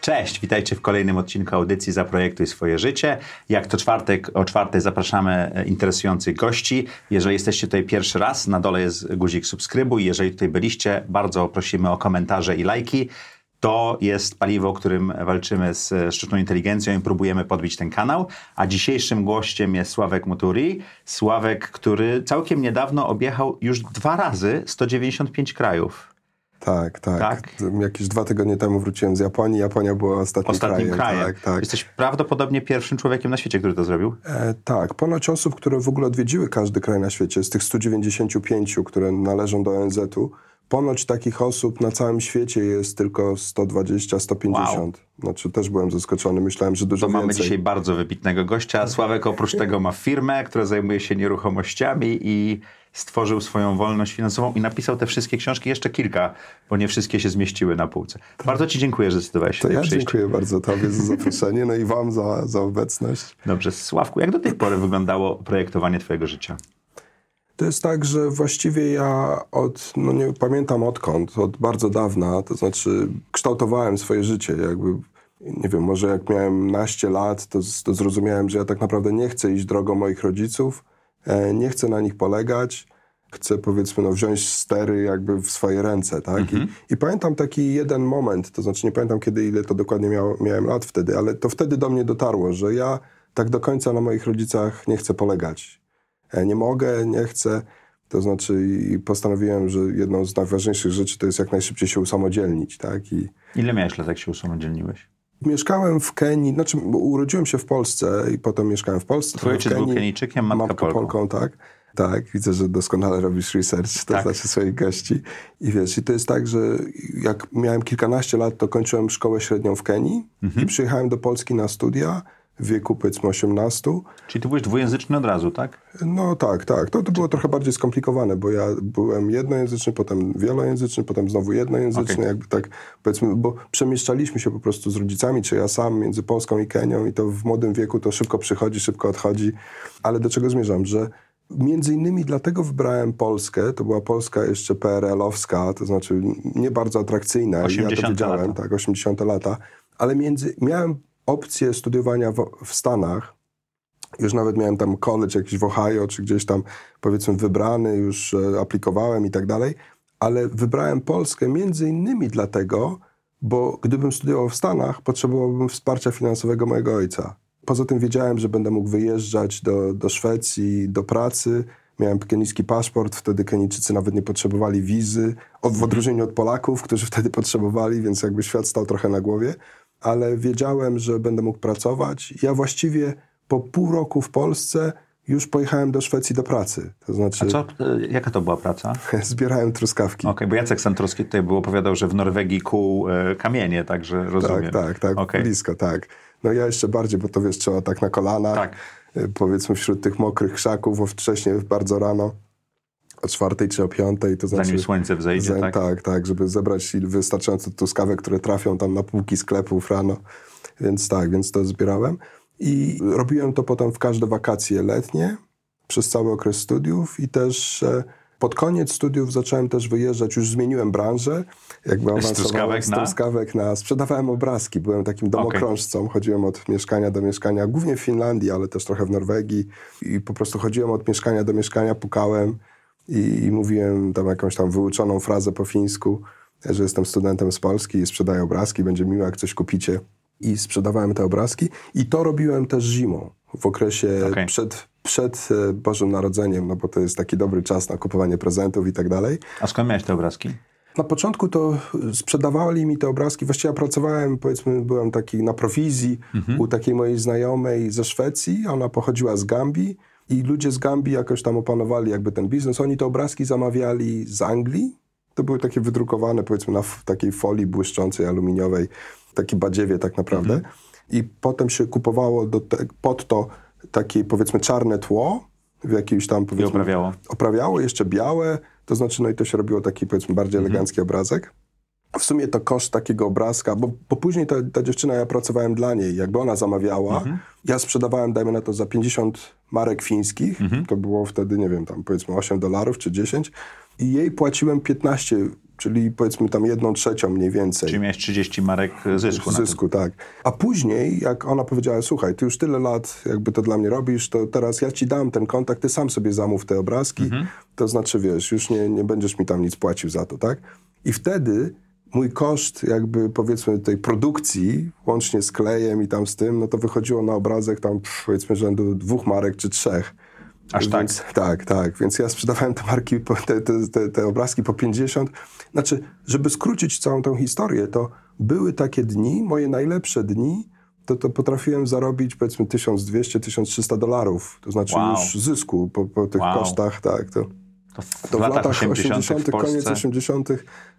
Cześć, witajcie w kolejnym odcinku audycji Zaprojektuj swoje życie. Jak to czwartek o czwartej zapraszamy e, interesujących gości. Jeżeli jesteście tutaj pierwszy raz, na dole jest guzik subskrybuj. Jeżeli tutaj byliście, bardzo prosimy o komentarze i lajki. To jest paliwo, którym walczymy z sztuczną inteligencją i próbujemy podbić ten kanał. A dzisiejszym gościem jest Sławek Muturi. Sławek, który całkiem niedawno objechał już dwa razy 195 krajów. Tak, tak, tak. Jakieś dwa tygodnie temu wróciłem z Japonii. Japonia była ostatnim, ostatnim krajem. krajem. Tak, tak. Jesteś prawdopodobnie pierwszym człowiekiem na świecie, który to zrobił. E, tak. Ponoć osób, które w ogóle odwiedziły każdy kraj na świecie, z tych 195, które należą do ONZ-u, ponoć takich osób na całym świecie jest tylko 120-150. Wow. Znaczy też byłem zaskoczony, myślałem, że dużo to więcej. mamy dzisiaj bardzo wybitnego gościa. Sławek oprócz tego ma firmę, która zajmuje się nieruchomościami i stworzył swoją wolność finansową i napisał te wszystkie książki, jeszcze kilka, bo nie wszystkie się zmieściły na półce. Tak. Bardzo Ci dziękuję, że zdecydowałeś się to ja przyjść. dziękuję bardzo Tobie za zaproszenie, no i Wam za, za obecność. Dobrze. Sławku, jak do tej pory wyglądało projektowanie Twojego życia? To jest tak, że właściwie ja od, no nie pamiętam odkąd, od bardzo dawna, to znaczy kształtowałem swoje życie, jakby nie wiem, może jak miałem naście lat, to, to zrozumiałem, że ja tak naprawdę nie chcę iść drogą moich rodziców, nie chcę na nich polegać, chcę powiedzmy no, wziąć stery jakby w swoje ręce, tak? Mhm. I, I, pamiętam taki jeden moment, to znaczy nie pamiętam kiedy, ile to dokładnie miał, miałem lat wtedy, ale to wtedy do mnie dotarło, że ja tak do końca na moich rodzicach nie chcę polegać. E, nie mogę, nie chcę. To znaczy i postanowiłem, że jedną z najważniejszych rzeczy to jest jak najszybciej się usamodzielnić, tak? I Ile miałeś lat, jak się usamodzielniłeś? Mieszkałem w Kenii, znaczy urodziłem się w Polsce i potem mieszkałem w Polsce. Twój ojciec był Kenijczykiem, matka, matka Polką. Polką. tak. Tak, widzę, że doskonale robisz research, to tak. znaczy swoich gości. I wiesz, i to jest tak, że jak miałem kilkanaście lat, to kończyłem szkołę średnią w Kenii mhm. i przyjechałem do Polski na studia wieku powiedzmy 18. Czyli ty byłeś dwujęzyczny od razu, tak? No tak, tak. To, to było trochę bardziej skomplikowane, bo ja byłem jednojęzyczny, potem wielojęzyczny, potem znowu jednojęzyczny, okay. jakby tak powiedzmy, bo przemieszczaliśmy się po prostu z rodzicami, czy ja sam między Polską i Kenią i to w młodym wieku to szybko przychodzi, szybko odchodzi. Ale do czego zmierzam, że Między innymi dlatego wybrałem Polskę, to była Polska jeszcze PRL-owska, to znaczy nie bardzo atrakcyjna, 80 ja to wiedziałem, lata. tak, 80 lata, ale między, miałem opcję studiowania w, w Stanach. Już nawet miałem tam college jakiś w Ohio, czy gdzieś tam powiedzmy wybrany, już e, aplikowałem i tak dalej, ale wybrałem Polskę między innymi dlatego, bo gdybym studiował w Stanach, potrzebowałbym wsparcia finansowego mojego ojca. Poza tym wiedziałem, że będę mógł wyjeżdżać do, do Szwecji do pracy. Miałem kenijski paszport, wtedy Kenijczycy nawet nie potrzebowali wizy, od, w odróżnieniu od Polaków, którzy wtedy potrzebowali, więc jakby świat stał trochę na głowie ale wiedziałem, że będę mógł pracować. Ja właściwie po pół roku w Polsce już pojechałem do Szwecji do pracy. To znaczy, A co, e, jaka to była praca? Zbierałem truskawki. Okej, okay, bo Jacek Santorski tutaj był opowiadał, że w Norwegii kuł e, kamienie, także rozumiem. Tak, tak, tak, okay. blisko, tak. No ja jeszcze bardziej, bo to wiesz, trzeba tak na kolana, tak. E, powiedzmy wśród tych mokrych krzaków, wcześniej bardzo rano o czwartej czy o piątej. To znaczy, Zanim słońce wzejdzie, tak? Tak, tak, żeby zebrać wystarczająco truskawek, które trafią tam na półki sklepów rano. Więc tak, więc to zbierałem. I robiłem to potem w każde wakacje letnie, przez cały okres studiów i też e, pod koniec studiów zacząłem też wyjeżdżać, już zmieniłem branżę. Jakby awansowałem z truskawek na... na... Sprzedawałem obrazki, byłem takim domokrążcą, okay. chodziłem od mieszkania do mieszkania, głównie w Finlandii, ale też trochę w Norwegii i po prostu chodziłem od mieszkania do mieszkania, pukałem i, i mówiłem tam jakąś tam wyuczoną frazę po fińsku, że jestem studentem z Polski i sprzedaję obrazki, będzie miło jak coś kupicie. I sprzedawałem te obrazki i to robiłem też zimą, w okresie okay. przed, przed e, Bożym Narodzeniem, no bo to jest taki dobry czas na kupowanie prezentów i tak dalej. A skąd miałeś te obrazki? Na początku to sprzedawali mi te obrazki. Właściwie ja pracowałem, powiedzmy, byłem taki na prowizji mhm. u takiej mojej znajomej ze Szwecji. Ona pochodziła z Gambii i ludzie z Gambii jakoś tam opanowali jakby ten biznes. Oni te obrazki zamawiali z Anglii. To były takie wydrukowane powiedzmy na takiej folii błyszczącej, aluminiowej, takiej badziewie tak naprawdę. Mhm. i potem się kupowało do pod to takie powiedzmy czarne tło, w jakimś tam I powiedzmy... oprawiało. Oprawiało, jeszcze białe, to znaczy no i to się robiło taki powiedzmy bardziej Mhm. elegancki obrazek. W sumie to koszt takiego obrazka, bo, bo później ta, ta dziewczyna, ja pracowałem dla niej, jakby ona zamawiała, Mhm. ja sprzedawałem, dajmy na to, za 50 marek fińskich, Mhm. to było wtedy, nie wiem, tam powiedzmy 8 dolarów czy 10 i jej płaciłem 15, czyli powiedzmy tam jedną trzecią mniej więcej. Czyli miałeś 30 marek zysku. Zysku, tak. A później, jak ona powiedziała, słuchaj, ty już tyle lat jakby to dla mnie robisz, to teraz ja ci dam ten kontakt, ty sam sobie zamów te obrazki, Mhm. to znaczy, wiesz, już nie, nie będziesz mi tam nic płacił za to, tak? I wtedy mój koszt jakby powiedzmy tej produkcji, łącznie z klejem i tam z tym, no to wychodziło na obrazek tam powiedzmy rzędu dwóch marek czy trzech. Aż tak? Więc, tak, tak. Więc ja sprzedawałem te marki, te, te, te, te obrazki po 50. Znaczy, żeby skrócić całą tą historię, to były takie dni, moje najlepsze dni, to, to potrafiłem zarobić powiedzmy 1200-1300 dolarów. To znaczy Wow. już zysku po, po tych Wow. kosztach, tak. To, To w, to w latach 80. 80., w Polsce. koniec 80.,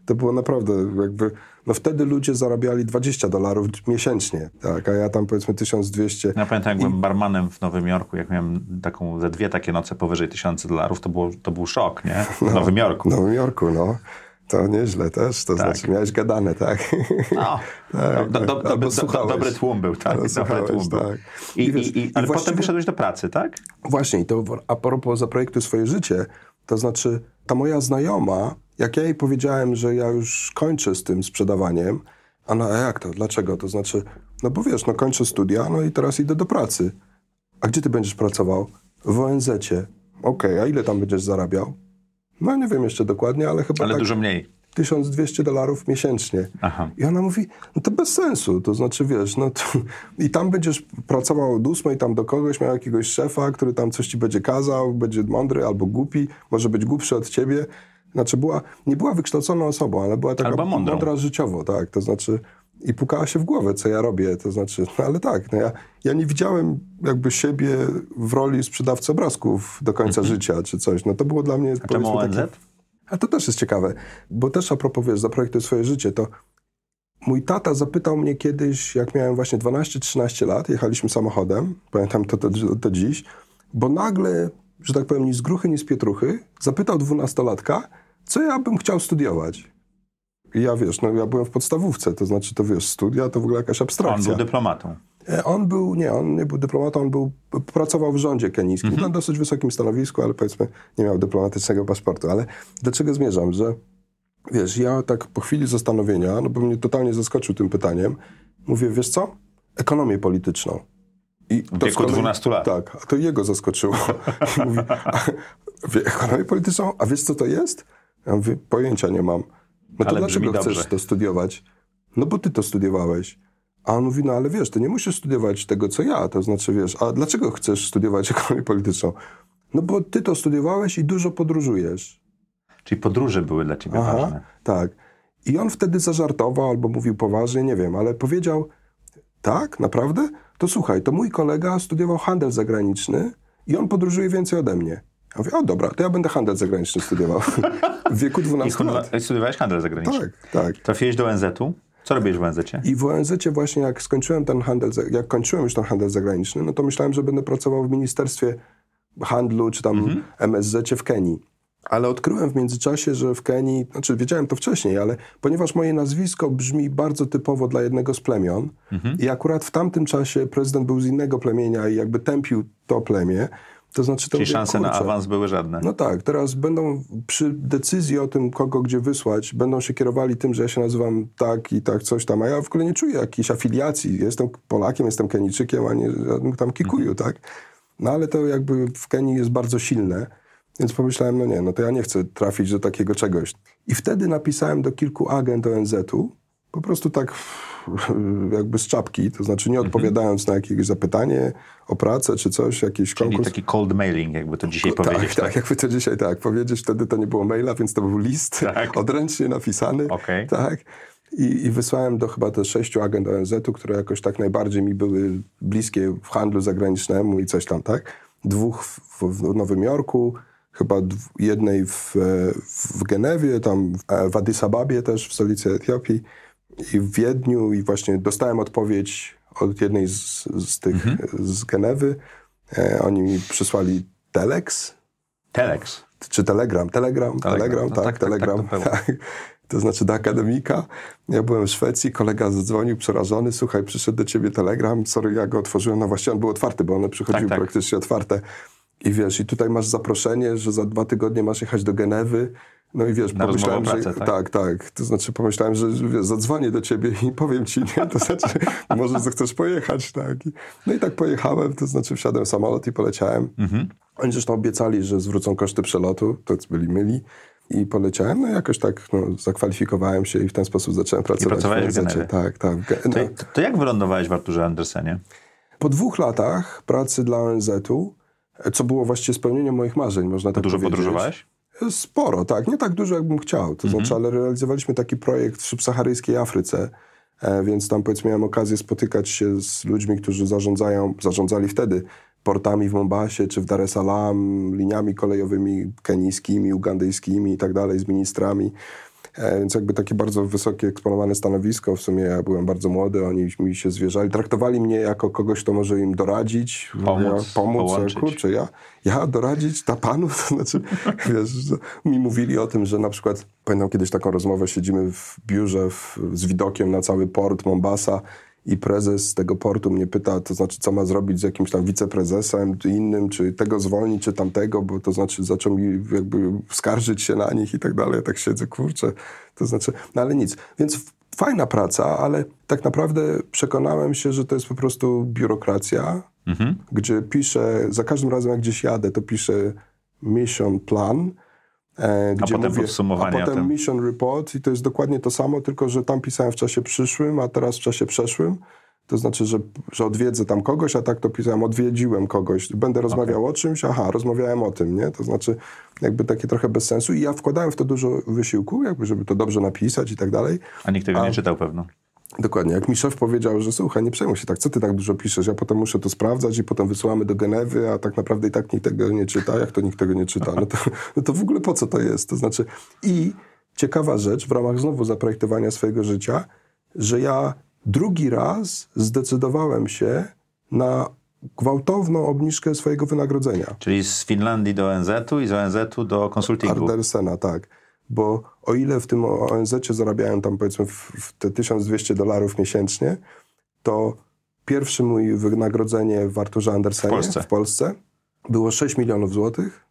to było naprawdę jakby. No wtedy ludzie zarabiali 20 dolarów miesięcznie, tak, a ja tam powiedzmy 1200. Ja pamiętam, jak byłem barmanem w Nowym Jorku, jak miałem taką, ze dwie takie noce powyżej tysiąca dolarów, to, było, to był szok, nie? W Nowym Jorku. W Nowym Jorku, no. To nieźle też, to Tak. znaczy miałeś gadane, tak? No, Tak, do, do, do, Albo do, słuchałeś. dobry tłum był, tak? Dobry tłum był. tak. I, I wiesz, i, i, i ale właściwie- potem wyszedłeś do pracy, tak? Właśnie, i to a propos zaprojektuj swoje życie, to znaczy ta moja znajoma, jak ja jej powiedziałem, że ja już kończę z tym sprzedawaniem, ona, a jak to, dlaczego? To znaczy, no bo wiesz, no kończę studia, no i teraz idę do pracy. A gdzie ty będziesz pracował? W ONZ-cie. Okej, a ile tam będziesz zarabiał? No nie wiem jeszcze dokładnie, ale chyba Ale tak dużo mniej. 1200 dolarów miesięcznie. Aha. I ona mówi, no to bez sensu, to znaczy wiesz, no to, i tam będziesz pracował od ósmej tam do kogoś, miał jakiegoś szefa, który tam coś ci będzie kazał, będzie mądry albo głupi, może być głupszy od ciebie. Znaczy była, nie była wykształconą osobą, ale była taka Albo mądrą. mądra życiowo, tak, to znaczy i pukała się w głowę, co ja robię, to znaczy, no ale tak, no ja, ja nie widziałem jakby siebie w roli sprzedawcy obrazków do końca życia, czy coś, no to było dla mnie, Mhm. A czemu ONZ? takie- a to też jest ciekawe, bo też a propos, wiesz, zaprojektuj swoje życie, to mój tata zapytał mnie kiedyś, jak miałem właśnie 12-13 lat, jechaliśmy samochodem, pamiętam to, to, to dziś, bo nagle, że tak powiem, ni z gruchy, ni z pietruchy, zapytał dwunastolatka, co ja bym chciał studiować. I ja, wiesz, no ja byłem w podstawówce, to znaczy, to wiesz, studia to w ogóle jakaś On abstrakcja. był dyplomatą. E, On był, nie, on nie był dyplomatą, on był, pracował w rządzie kenijskim, na dosyć wysokim stanowisku, ale powiedzmy nie miał dyplomatycznego paszportu. Ale do czego zmierzam, że wiesz, ja tak po chwili zastanowienia, no bo mnie totalnie zaskoczył tym pytaniem, mówię, wiesz co? Ekonomię polityczną. I to wieku z kolei- 12 lat. Tak, a to jego zaskoczyło. I mówi, a, wie, ekonomię polityczną, a wiesz co to jest? Ja mówię, pojęcia nie mam. No to Ale dlaczego chcesz dobrze. to studiować? No bo ty to studiowałeś. A on mówi, no ale wiesz, ty nie musisz studiować tego, co ja. To znaczy, wiesz, a dlaczego chcesz studiować ekonomię polityczną? No bo ty to studiowałeś i dużo podróżujesz. Czyli podróże były dla ciebie ważne. tak. I on wtedy zażartował albo mówił poważnie, nie wiem, ale powiedział, tak, naprawdę? To słuchaj, to mój kolega studiował handel zagraniczny i on podróżuje więcej ode mnie. Ja mówię, o dobra, to ja będę handel zagraniczny studiował. w wieku I 12 lat. kun- studiowałeś handel zagraniczny. Tak, tak. Trafiłeś do ONZ-u. Co robiłeś w ONZ-cie? I w ONZ-cie właśnie jak skończyłem ten handel, jak kończyłem już ten handel zagraniczny, no to myślałem, że będę pracował w Ministerstwie Handlu czy tam MSZ-cie w Kenii. Ale odkryłem w międzyczasie, że w Kenii, znaczy wiedziałem to wcześniej, ale ponieważ moje nazwisko brzmi bardzo typowo dla jednego z plemion i akurat w tamtym czasie prezydent był z innego plemienia i jakby tępił to plemię, to znaczy to Czyli mówię, szanse na kurczę, awans były żadne. no tak, teraz będą przy decyzji o tym, kogo gdzie wysłać, będą się kierowali tym, że ja się nazywam tak i tak coś tam, a ja w ogóle nie czuję jakiejś afiliacji. Jestem Polakiem, jestem Kenijczykiem, a nie żadnym tam Kikuju, tak? No ale to jakby w Kenii jest bardzo silne, więc pomyślałem, no nie, no to ja nie chcę trafić do takiego czegoś. I wtedy napisałem do kilku agent ONZ-u, po prostu tak jakby z czapki, to znaczy nie odpowiadając na jakieś zapytanie o pracę czy coś, jakiś Czyli konkurs. taki cold mailing, jakby to dzisiaj powiedzieć. Tak, tak, jakby to dzisiaj tak powiedzieć, wtedy to nie było maila, więc to był list Tak. odręcznie napisany. Okej. Tak. I, I wysłałem do chyba te sześciu agent ONZ-u, które jakoś tak najbardziej mi były bliskie w handlu zagranicznemu i coś tam, tak? Dwóch w, w Nowym Jorku, chyba jednej w, w Genewie, tam w, w Addis Ababie też, w stolicy Etiopii i w Wiedniu i właśnie dostałem odpowiedź od jednej z, z tych, z Genewy. E, oni mi przysłali Telex, Telex. czy Telegram, Telegram, Telegram, no tak, tak, tak, Telegram, tak, to było. tak. To znaczy do akademika. Ja byłem w Szwecji, kolega zadzwonił przerażony, słuchaj, przyszedł do ciebie telegram, sorry, ja go otworzyłem, no właściwie on był otwarty, bo one przychodziły Tak, tak. praktycznie otwarte. I wiesz, i tutaj masz zaproszenie, że za dwa tygodnie masz jechać do Genewy, no i wiesz, Na pomyślałem, o że pracę, tak? tak, tak, to znaczy pomyślałem, że wiesz, zadzwonię do ciebie i powiem ci, nie? to znaczy może zechcesz pojechać, tak. I- No i tak pojechałem, to znaczy wsiadłem w samolot i poleciałem. Mhm. Oni zresztą obiecali, że zwrócą koszty przelotu, to byli myli. I poleciałem, no i jakoś tak no, zakwalifikowałem się i w ten sposób zacząłem pracować pracowałeś w. Genewie. Tak, tak. No. to, to jak wylądowałeś w Arturze Andersenie? Po dwóch latach pracy dla ONZ-u, co było właściwie spełnieniem moich marzeń, można tak Dużo powiedzieć. podróżowałeś? Sporo, tak. Nie tak dużo, jakbym chciał. To znaczy, ale realizowaliśmy taki projekt w subsaharyjskiej Afryce, e, więc tam powiedzmy miałem okazję spotykać się z ludźmi, którzy zarządzają, zarządzali wtedy portami w Mombasie czy w Dar es Salaam, liniami kolejowymi kenijskimi, ugandyjskimi i tak dalej, z ministrami. E, Więc jakby takie bardzo wysokie, eksponowane stanowisko. W sumie ja byłem bardzo młody, oni mi się zwierzali. Traktowali mnie jako kogoś, kto może im doradzić, Pomóc, ja, pomóc. połączyć. Kurczę, ja, ja doradzić ta panu, to znaczy, wiesz, mi mówili o tym, że na przykład, pamiętam kiedyś taką rozmowę, siedzimy w biurze w, z widokiem na cały port Mombasa i prezes tego portu mnie pyta, to znaczy, co ma zrobić z jakimś tam wiceprezesem, czy innym, czy tego zwolnić, czy tamtego, bo to znaczy zaczął mi jakby skarżyć się na nich i tak dalej. Ja tak siedzę, kurczę, to znaczy, no ale nic. Więc fajna praca, ale tak naprawdę przekonałem się, że to jest po prostu biurokracja, Mhm. gdzie piszę, za każdym razem jak gdzieś jadę, to piszę mission plan, e, gdzie potem mówię, podsumowanie a potem tym. mission report i to jest dokładnie to samo, tylko że tam pisałem w czasie przyszłym, a teraz w czasie przeszłym. To znaczy, że, że odwiedzę tam kogoś, a tak to pisałem, odwiedziłem kogoś. Będę rozmawiał o czymś, aha, rozmawiałem o tym, nie? To znaczy, jakby takie trochę bez sensu. I ja wkładałem w to dużo wysiłku, jakby, żeby to dobrze napisać i tak dalej. A nikt tego nie czytał pewno. Dokładnie. Jak mi szef powiedział, że słuchaj, nie przejmuj się tak, co ty tak dużo piszesz, ja potem muszę to sprawdzać i potem wysyłamy do Genewy, a tak naprawdę i tak nikt tego nie czyta. Jak to nikt tego nie czyta? No to, no to w ogóle po co to jest? To znaczy i ciekawa rzecz w ramach znowu zaprojektowania swojego życia, że ja drugi raz zdecydowałem się na gwałtowną obniżkę swojego wynagrodzenia. Czyli z Finlandii do ONZ-u i z ONZ-u do konsultingu. Ardersena, tak. Bo o ile w tym ONZ-cie zarabiałem tam powiedzmy w, w te 1200 dolarów miesięcznie, to pierwsze mój wynagrodzenie w Arturze Andersenie W Polsce. było 6 milionów złotych.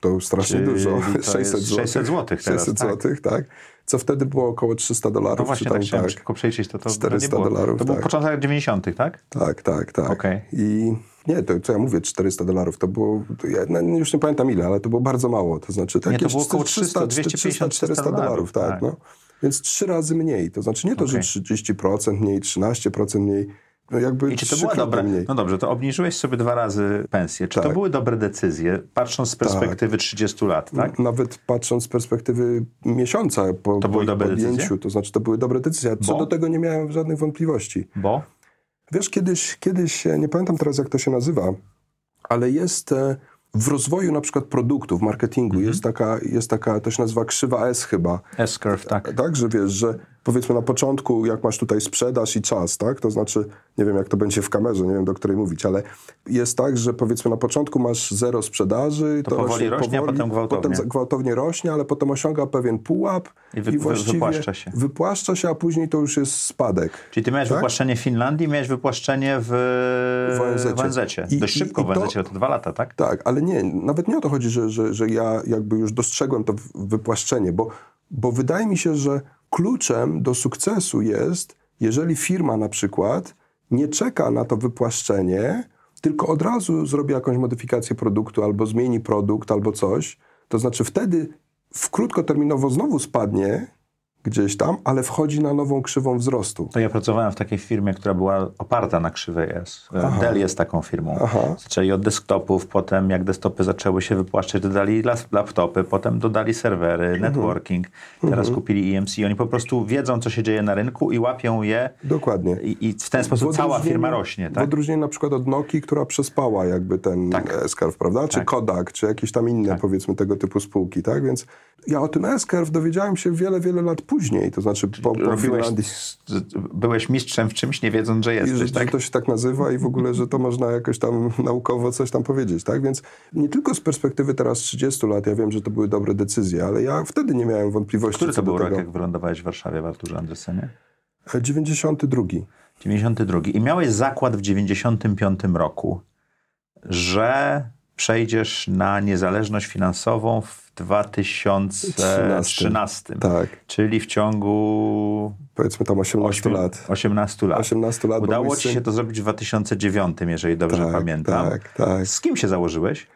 To strasznie Czyli dużo. to 600 jest złotych. 600 złotych teraz, 600 tak. złotych, tak. Co wtedy było około 300 dolarów. No właśnie, tam, tak tak. szybko przejrzeć, to to 400 nie było. dolarów, To był tak. początek lat 90., tak? Tak, tak, tak. Okej. I nie, to co ja mówię, 400 dolarów, to było, to ja no, już nie pamiętam ile, ale to było bardzo mało. To znaczy to jakieś było około 300, 250, 400 dolarów, tak. tak. No. Więc trzy razy mniej. To znaczy nie to, Okej. że 30% mniej, 13% mniej, no jakby I czy to była dobra? mniej. No dobrze, to obniżyłeś sobie dwa razy pensję. Czy to Tak. były dobre decyzje, patrząc z perspektywy 30 lat, tak? Nawet patrząc z perspektywy miesiąca po, To po były dobre podjęciu, decyzje? to znaczy to były dobre decyzje. Co Bo? do tego nie miałem żadnych wątpliwości. Bo? Wiesz, kiedyś, kiedyś, e, nie pamiętam teraz jak to się nazywa, ale jest e, w rozwoju na przykład produktów, marketingu, Mhm. jest, taka, jest taka, to się nazywa krzywa S chyba. S-curve, tak. Tak, że wiesz, że powiedzmy na początku, jak masz tutaj sprzedaż i czas, tak, to znaczy, nie wiem jak to będzie w kamerze, nie wiem do której mówić, ale jest tak, że powiedzmy na początku masz zero sprzedaży, To powoli rośnie, a potem gwałtownie. potem gwałtownie rośnie, ale potem osiąga pewien pułap I wy- i właściwie wypłaszcza się. wypłaszcza się, a później to już jest spadek. Czyli ty miałeś Tak? wypłaszczenie w Finlandii, miałeś wypłaszczenie w, W ONZ-cie. w ONZ-cie. I- Dość i- szybko i w to- ONZ-cie, to dwa lata, tak? Tak, ale nie, nawet nie o to chodzi, że, że, że ja jakby już dostrzegłem to wypłaszczenie, bo, bo wydaje mi się, że kluczem do sukcesu jest, jeżeli firma na przykład nie czeka na to wypłaszczenie, tylko od razu zrobi jakąś modyfikację produktu, albo zmieni produkt, albo coś, to znaczy wtedy w krótkoterminowo znowu spadnie gdzieś tam, ale wchodzi na nową krzywą wzrostu. To ja pracowałem w takiej firmie, która była oparta na krzywej S. Dell jest taką firmą. Aha. Zaczęli od desktopów, potem jak desktopy zaczęły się wypłaszczać, dodali laptopy, potem dodali serwery, Mhm. networking, teraz kupili EMC. Oni po prostu wiedzą, co się dzieje na rynku i łapią je Dokładnie. i, i w ten sposób cała firma rośnie, W tak? odróżnieniu na przykład od Nokii, która przespała jakby ten Tak. S-Curve, prawda? Czy Tak. Kodak, czy jakieś tam inne powiedzmy tego typu spółki, tak? Więc ja o tym S-Curve dowiedziałem się wiele, wiele lat później, to znaczy po, po Finlandii. byłeś mistrzem w czymś, nie wiedząc, że I jesteś, że, że tak? to się tak nazywa i w ogóle, że to można jakoś tam naukowo coś tam powiedzieć, tak? Więc nie tylko z perspektywy teraz 30 lat, ja wiem, że to były dobre decyzje, ale ja wtedy nie miałem wątpliwości Który to był rok, jak wylądowałeś w Warszawie w Arturze Andresenie? E, 92. 92. I miałeś zakład w 95 roku, że przejdziesz na niezależność finansową w 2013. Tak, Czyli w ciągu powiedzmy tam 18 ośmiu- lat. 18 lat. 18 lat, Udało ci syn- się to zrobić w 2009, jeżeli dobrze Tak, pamiętam. tak, tak. Z kim się założyłeś?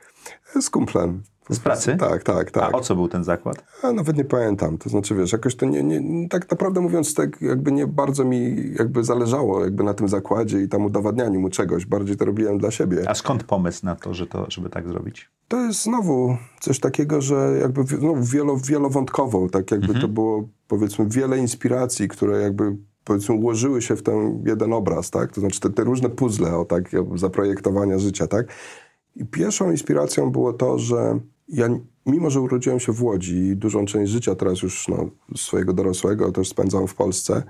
Z kumplem. Z pracy? Tak, tak, tak. A o co był ten zakład? Nawet nie pamiętam. To znaczy, wiesz, jakoś to nie, nie, tak naprawdę mówiąc, tak jakby nie bardzo mi jakby zależało jakby na tym zakładzie i tam udowadnianiu mu czegoś. Bardziej to robiłem dla siebie. A skąd pomysł na to, że to, żeby tak zrobić? To jest znowu coś takiego, że jakby znowu wielo, wielowątkowo, tak jakby to było powiedzmy wiele inspiracji, które jakby powiedzmy ułożyły się w ten jeden obraz, tak? To znaczy te, te różne puzzle o tak zaprojektowania życia, tak? I pierwszą inspiracją było to, że ja mimo, że urodziłem się w Łodzi i dużą część życia teraz już no, swojego dorosłego też spędzam w Polsce,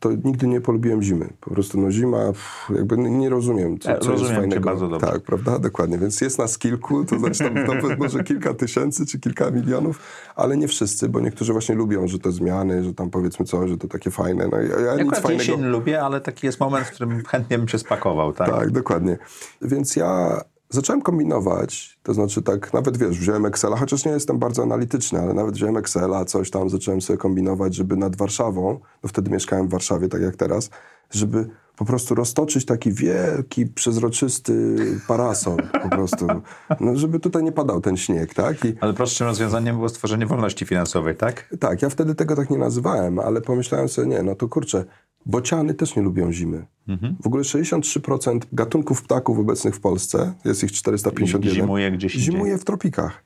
to nigdy nie polubiłem zimy. Po prostu no zima, pff, jakby nie nie rozumiem, co, Ja co jest rozumiem cię fajnego. bardzo dobrze. Tak, prawda? Dokładnie. Więc jest nas kilku, to znaczy tam nawet może kilka tysięcy czy kilka milionów, ale nie wszyscy, bo niektórzy właśnie lubią, że te zmiany, że tam powiedzmy coś, że to takie fajne. No ja, ja nic fajnego... jesień lubię, ale taki jest moment, w którym chętnie bym się spakował, tak? Tak, dokładnie. Więc ja zacząłem kombinować, to znaczy tak, nawet wiesz, wziąłem Excela, chociaż nie jestem bardzo analityczny, ale nawet wziąłem Excela, coś tam zacząłem sobie kombinować, żeby nad Warszawą, no wtedy mieszkałem w Warszawie, tak jak teraz, żeby po prostu roztoczyć taki wielki, przezroczysty parasol po prostu, no, żeby tutaj nie padał ten śnieg, tak? I Ale prostszym rozwiązaniem było stworzenie wolności finansowej, tak? tak, ja wtedy tego tak nie nazywałem, ale pomyślałem sobie, nie, no to kurczę, bociany też nie lubią zimy. W ogóle 63% gatunków ptaków obecnych w Polsce, jest ich 451, Zimuje gdzieś zimuje w tropikach.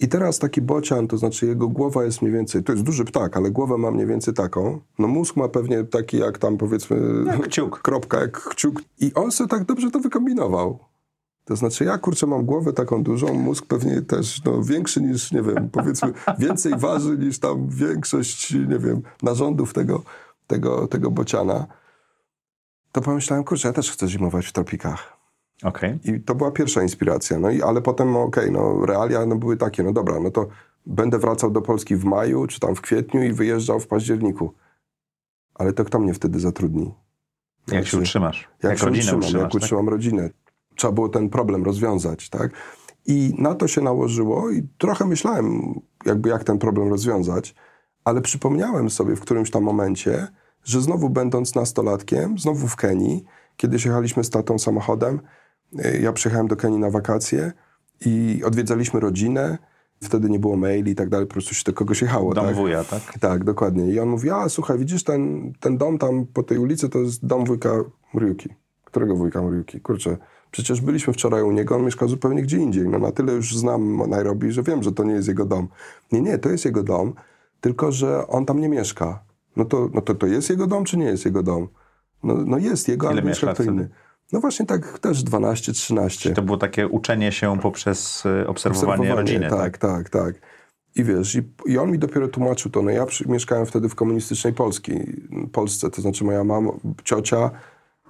I teraz taki bocian, to znaczy jego głowa jest mniej więcej, to jest duży ptak, ale głowę ma mniej więcej taką. No mózg ma pewnie taki jak tam powiedzmy Jak kciuk. kropka, jak kciuk. I on sobie tak dobrze to wykombinował. To znaczy ja kurczę mam głowę taką dużą, mózg pewnie też no, większy niż, nie wiem, powiedzmy więcej waży niż tam większość, nie wiem, narządów tego, tego, tego bociana. To pomyślałem, kurczę, ja też chcę zimować w tropikach. Okej. I to była pierwsza inspiracja. No i, ale potem, no, okej, no, realia no, były takie, no dobra, no to będę wracał do Polski w maju, czy tam w kwietniu i wyjeżdżał w październiku. Ale to kto mnie wtedy zatrudni? Jak się Znaczy, utrzymasz? Jak, się rodzinę utrzymam, utrzymasz, jak tak? utrzymam rodzinę. Trzeba było ten problem rozwiązać, tak? I na to się nałożyło i trochę myślałem, jakby jak ten problem rozwiązać, ale przypomniałem sobie w którymś tam momencie, że znowu będąc nastolatkiem, znowu w Kenii, kiedyś jechaliśmy z tatą samochodem, y, ja przyjechałem do Kenii na wakacje i odwiedzaliśmy rodzinę, wtedy nie było maili i tak dalej, po prostu się do kogoś jechało. Dom tak? wuja, tak? Tak, dokładnie. I on mówi, a słuchaj, widzisz ten, ten dom tam po tej ulicy, to jest dom wujka Muriuki. Którego wujka Muriuki? Kurczę, przecież byliśmy wczoraj u niego, on mieszka zupełnie gdzie indziej. No na tyle już znam Nairobi, że wiem, że to nie jest jego dom. Nie, nie, to jest jego dom, tylko że on tam nie mieszka. No to, no to, to jest jego dom, czy nie jest jego dom? No, no jest jego, ale mieszka kto inny. No właśnie tak też 12-13. To było takie uczenie się poprzez y, obserwowanie, Obserwowanie, rodziny, tak? tak, tak, tak. I wiesz, i, i on mi dopiero tłumaczył to. No ja przy, mieszkałem wtedy w komunistycznej Polski, Polsce, to znaczy moja mama, ciocia,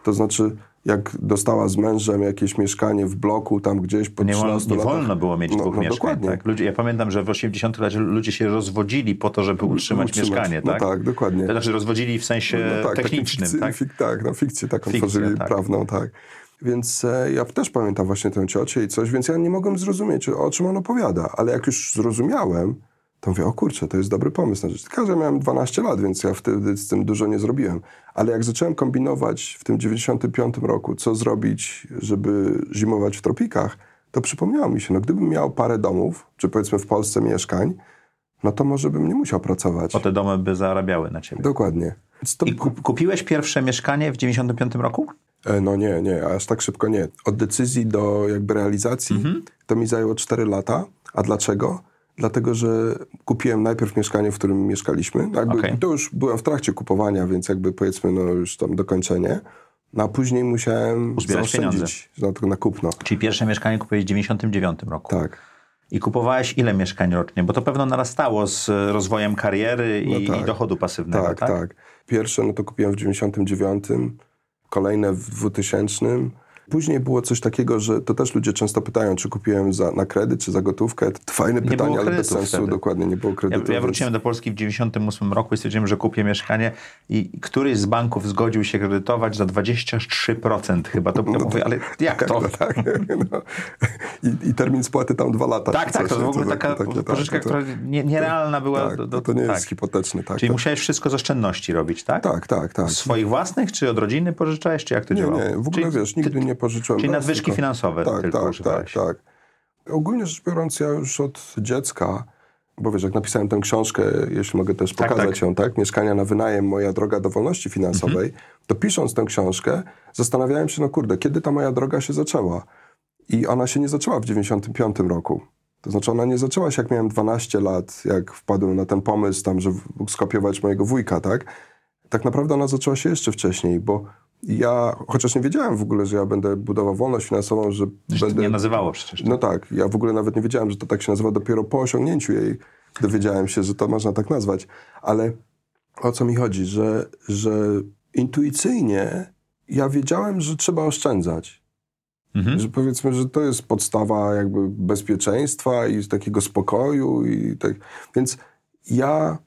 to znaczy jak dostała z mężem jakieś mieszkanie w bloku tam gdzieś po Nie, wolno, 13 nie latach. wolno było mieć No, dwóch no mieszkań. dokładnie. Tak? Ludzie, ja pamiętam, że w 80 latach ludzie się rozwodzili po to, żeby utrzymać, Utrzymać. mieszkanie, No tak? tak, dokładnie. To znaczy rozwodzili w sensie No tak, takie technicznym, fikcy- tak? Fik, tak, no fikcję taką Fikcję, tworzyli tak. prawną, tak. Więc e, ja też pamiętam właśnie tę ciocię i coś, więc ja nie mogłem zrozumieć, o czym on opowiada. Ale jak już zrozumiałem, to mówię, o kurczę, to jest dobry pomysł na rzecz. Tylko, że miałem 12 lat, więc ja wtedy z tym dużo nie zrobiłem. Ale jak zacząłem kombinować w tym 95 roku, co zrobić, żeby zimować w tropikach, to przypomniało mi się, no gdybym miał parę domów, czy powiedzmy w Polsce mieszkań, no to może bym nie musiał pracować. Bo te domy by zarabiały na ciebie. Dokładnie. To I kup, kupiłeś pierwsze mieszkanie w 95 roku? E, No nie, nie, aż tak szybko nie. Od decyzji do jakby realizacji Mhm. to mi zajęło 4 lata. A dlaczego? Dlatego, że kupiłem najpierw mieszkanie, w którym mieszkaliśmy. Jakby Okej. To już byłem w trakcie kupowania, więc jakby powiedzmy no już tam dokończenie. No a później musiałem Uzbierać zaoszczędzić na, na kupno. Czyli pierwsze mieszkanie kupiłeś w 99 roku. Tak. I kupowałeś ile mieszkań rocznie? Bo to pewno narastało z rozwojem kariery i, No tak. i dochodu pasywnego, Tak, tak? tak, Pierwsze no to kupiłem w 99, kolejne w 2000. Później było coś takiego, że to też ludzie często pytają, czy kupiłem za, na kredyt, czy za gotówkę. To fajne Nie pytanie, ale bez sensu. wtedy. Dokładnie, nie było Ja, kredytu. ja wróciłem do Polski w 98 roku i stwierdziłem, że kupię mieszkanie i któryś z banków zgodził się kredytować za 23% chyba. To ja mówię, ale jak to? No tak, no. I, I termin spłaty tam dwa lata. Tak, tak, coś, to w ogóle tak- taka takie, tak, pożyczka, to- która nie, nierealna była. Tak, do, do, to nie tak. jest hipoteczny, tak. Czyli tak. musiałeś wszystko z oszczędności robić, tak? Tak, tak, tak. Swoich własnych, czy od rodziny pożyczałeś, czy jak to Nie, działało? nie, w ogóle czyli, wiesz, nigdy nie pożyczyłem. czyli No, nadwyżki tylko- finansowe tak, tylko tak, używałeś. tak, tak. Ogólnie rzecz biorąc, ja już od dziecka, bo wiesz, jak napisałem tę książkę, jeśli mogę też Tak, pokazać tak. ją, tak? Mieszkania na wynajem, moja droga do wolności finansowej, Mhm. to pisząc tę książkę, zastanawiałem się, no kurde, kiedy ta moja droga się zaczęła? I ona się nie zaczęła w 95 roku. To znaczy ona nie zaczęła się, jak miałem 12 lat, jak wpadłem na ten pomysł tam, że skopiować mojego wujka, tak? Tak naprawdę ona zaczęła się jeszcze wcześniej, bo ja, chociaż nie wiedziałem w ogóle, że ja będę budował wolność finansową, że to będę... nie nazywało przecież. No tak, ja w ogóle nawet nie wiedziałem, że to tak się nazywa. Dopiero po osiągnięciu jej dowiedziałem się, że to można tak nazwać. Ale o co mi chodzi? Że, że intuicyjnie ja wiedziałem, że trzeba oszczędzać. Mhm. Że powiedzmy, że to jest podstawa jakby bezpieczeństwa i takiego spokoju. I tak. Więc ja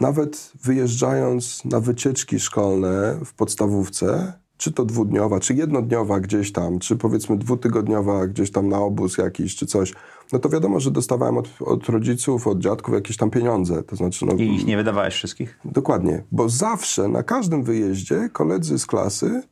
nawet wyjeżdżając na wycieczki szkolne w podstawówce, czy to dwudniowa, czy jednodniowa gdzieś tam, czy powiedzmy dwutygodniowa gdzieś tam na obóz jakiś, czy coś, no to wiadomo, że dostawałem od, od rodziców, od dziadków jakieś tam pieniądze. To znaczy, no, I ich nie wydawałeś wszystkich? Dokładnie, bo zawsze na każdym wyjeździe koledzy z klasy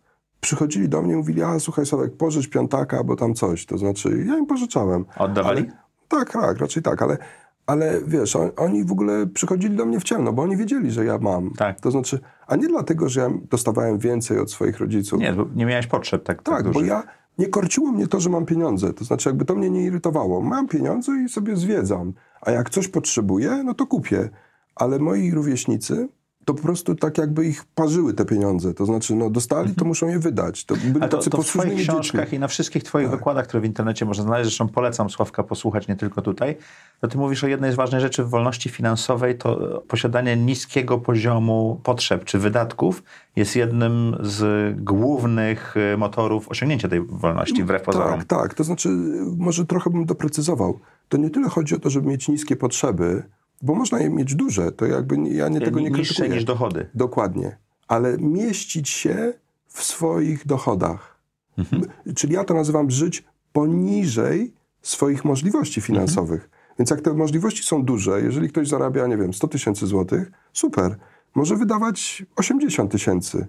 przychodzili do mnie i mówili, a słuchaj Sławek, pożycz piątaka albo tam coś. To znaczy, ja im pożyczałem. Oddawali? Ale, tak, tak, raczej tak, ale, ale wiesz, on, oni w ogóle przychodzili do mnie w ciemno, bo oni wiedzieli, że ja mam. Tak. To znaczy, a nie dlatego, że ja dostawałem więcej od swoich rodziców. Nie, nie miałeś potrzeb tak, tak Tak, bo ja nie korciło mnie to, że mam pieniądze. To znaczy, jakby to mnie nie irytowało. Mam pieniądze i sobie zwiedzam. A jak coś potrzebuję, no to kupię. Ale moi rówieśnicy to po prostu tak jakby ich parzyły te pieniądze. To znaczy, no dostali, to muszą je wydać. To byli Mhm. A to, tacy to w twoich książkach dziećmi. i na wszystkich twoich wykładach, które w internecie można znaleźć, zresztą polecam Sławka posłuchać, nie tylko tutaj, to ty mówisz o jednej z ważnych rzeczy w wolności finansowej, to posiadanie niskiego poziomu potrzeb czy wydatków jest jednym z głównych y, motorów osiągnięcia tej wolności, wbrew pozorom. Tak, tak. To znaczy, może trochę bym doprecyzował. To nie tyle chodzi o to, żeby mieć niskie potrzeby, bo można je mieć duże. To jakby nie- ja nie tego nie Niższe krytykuję. niż dochody. Dokładnie. Ale mieścić się w swoich dochodach. Mhm. Czyli ja to nazywam żyć poniżej swoich możliwości finansowych. Więc jak te możliwości są duże, jeżeli ktoś zarabia, nie wiem, 100 tysięcy złotych, super. Może wydawać 80 tysięcy.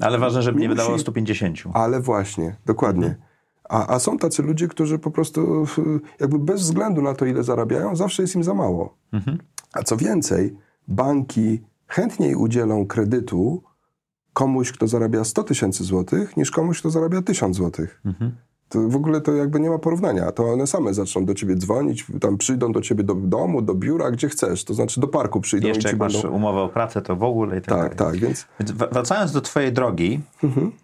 Ale ważne, żeby nie Musi- wydawało 150. Ale właśnie, dokładnie. A, a są tacy ludzie, którzy po prostu jakby bez względu na to, ile zarabiają, zawsze jest im za mało. Mhm. A co więcej, banki chętniej udzielą kredytu komuś, kto zarabia 100 tysięcy złotych, niż komuś, kto zarabia 1000 złotych. Mhm. To w ogóle to jakby nie ma porównania. To one same zaczną do ciebie dzwonić, tam przyjdą do ciebie do domu, do biura, gdzie chcesz. To znaczy do parku przyjdą Jeszcze i ci jak masz będą... umowę o pracę, to w ogóle i tak, Tak, dalej. tak, więc Więc wr- wracając do twojej drogi,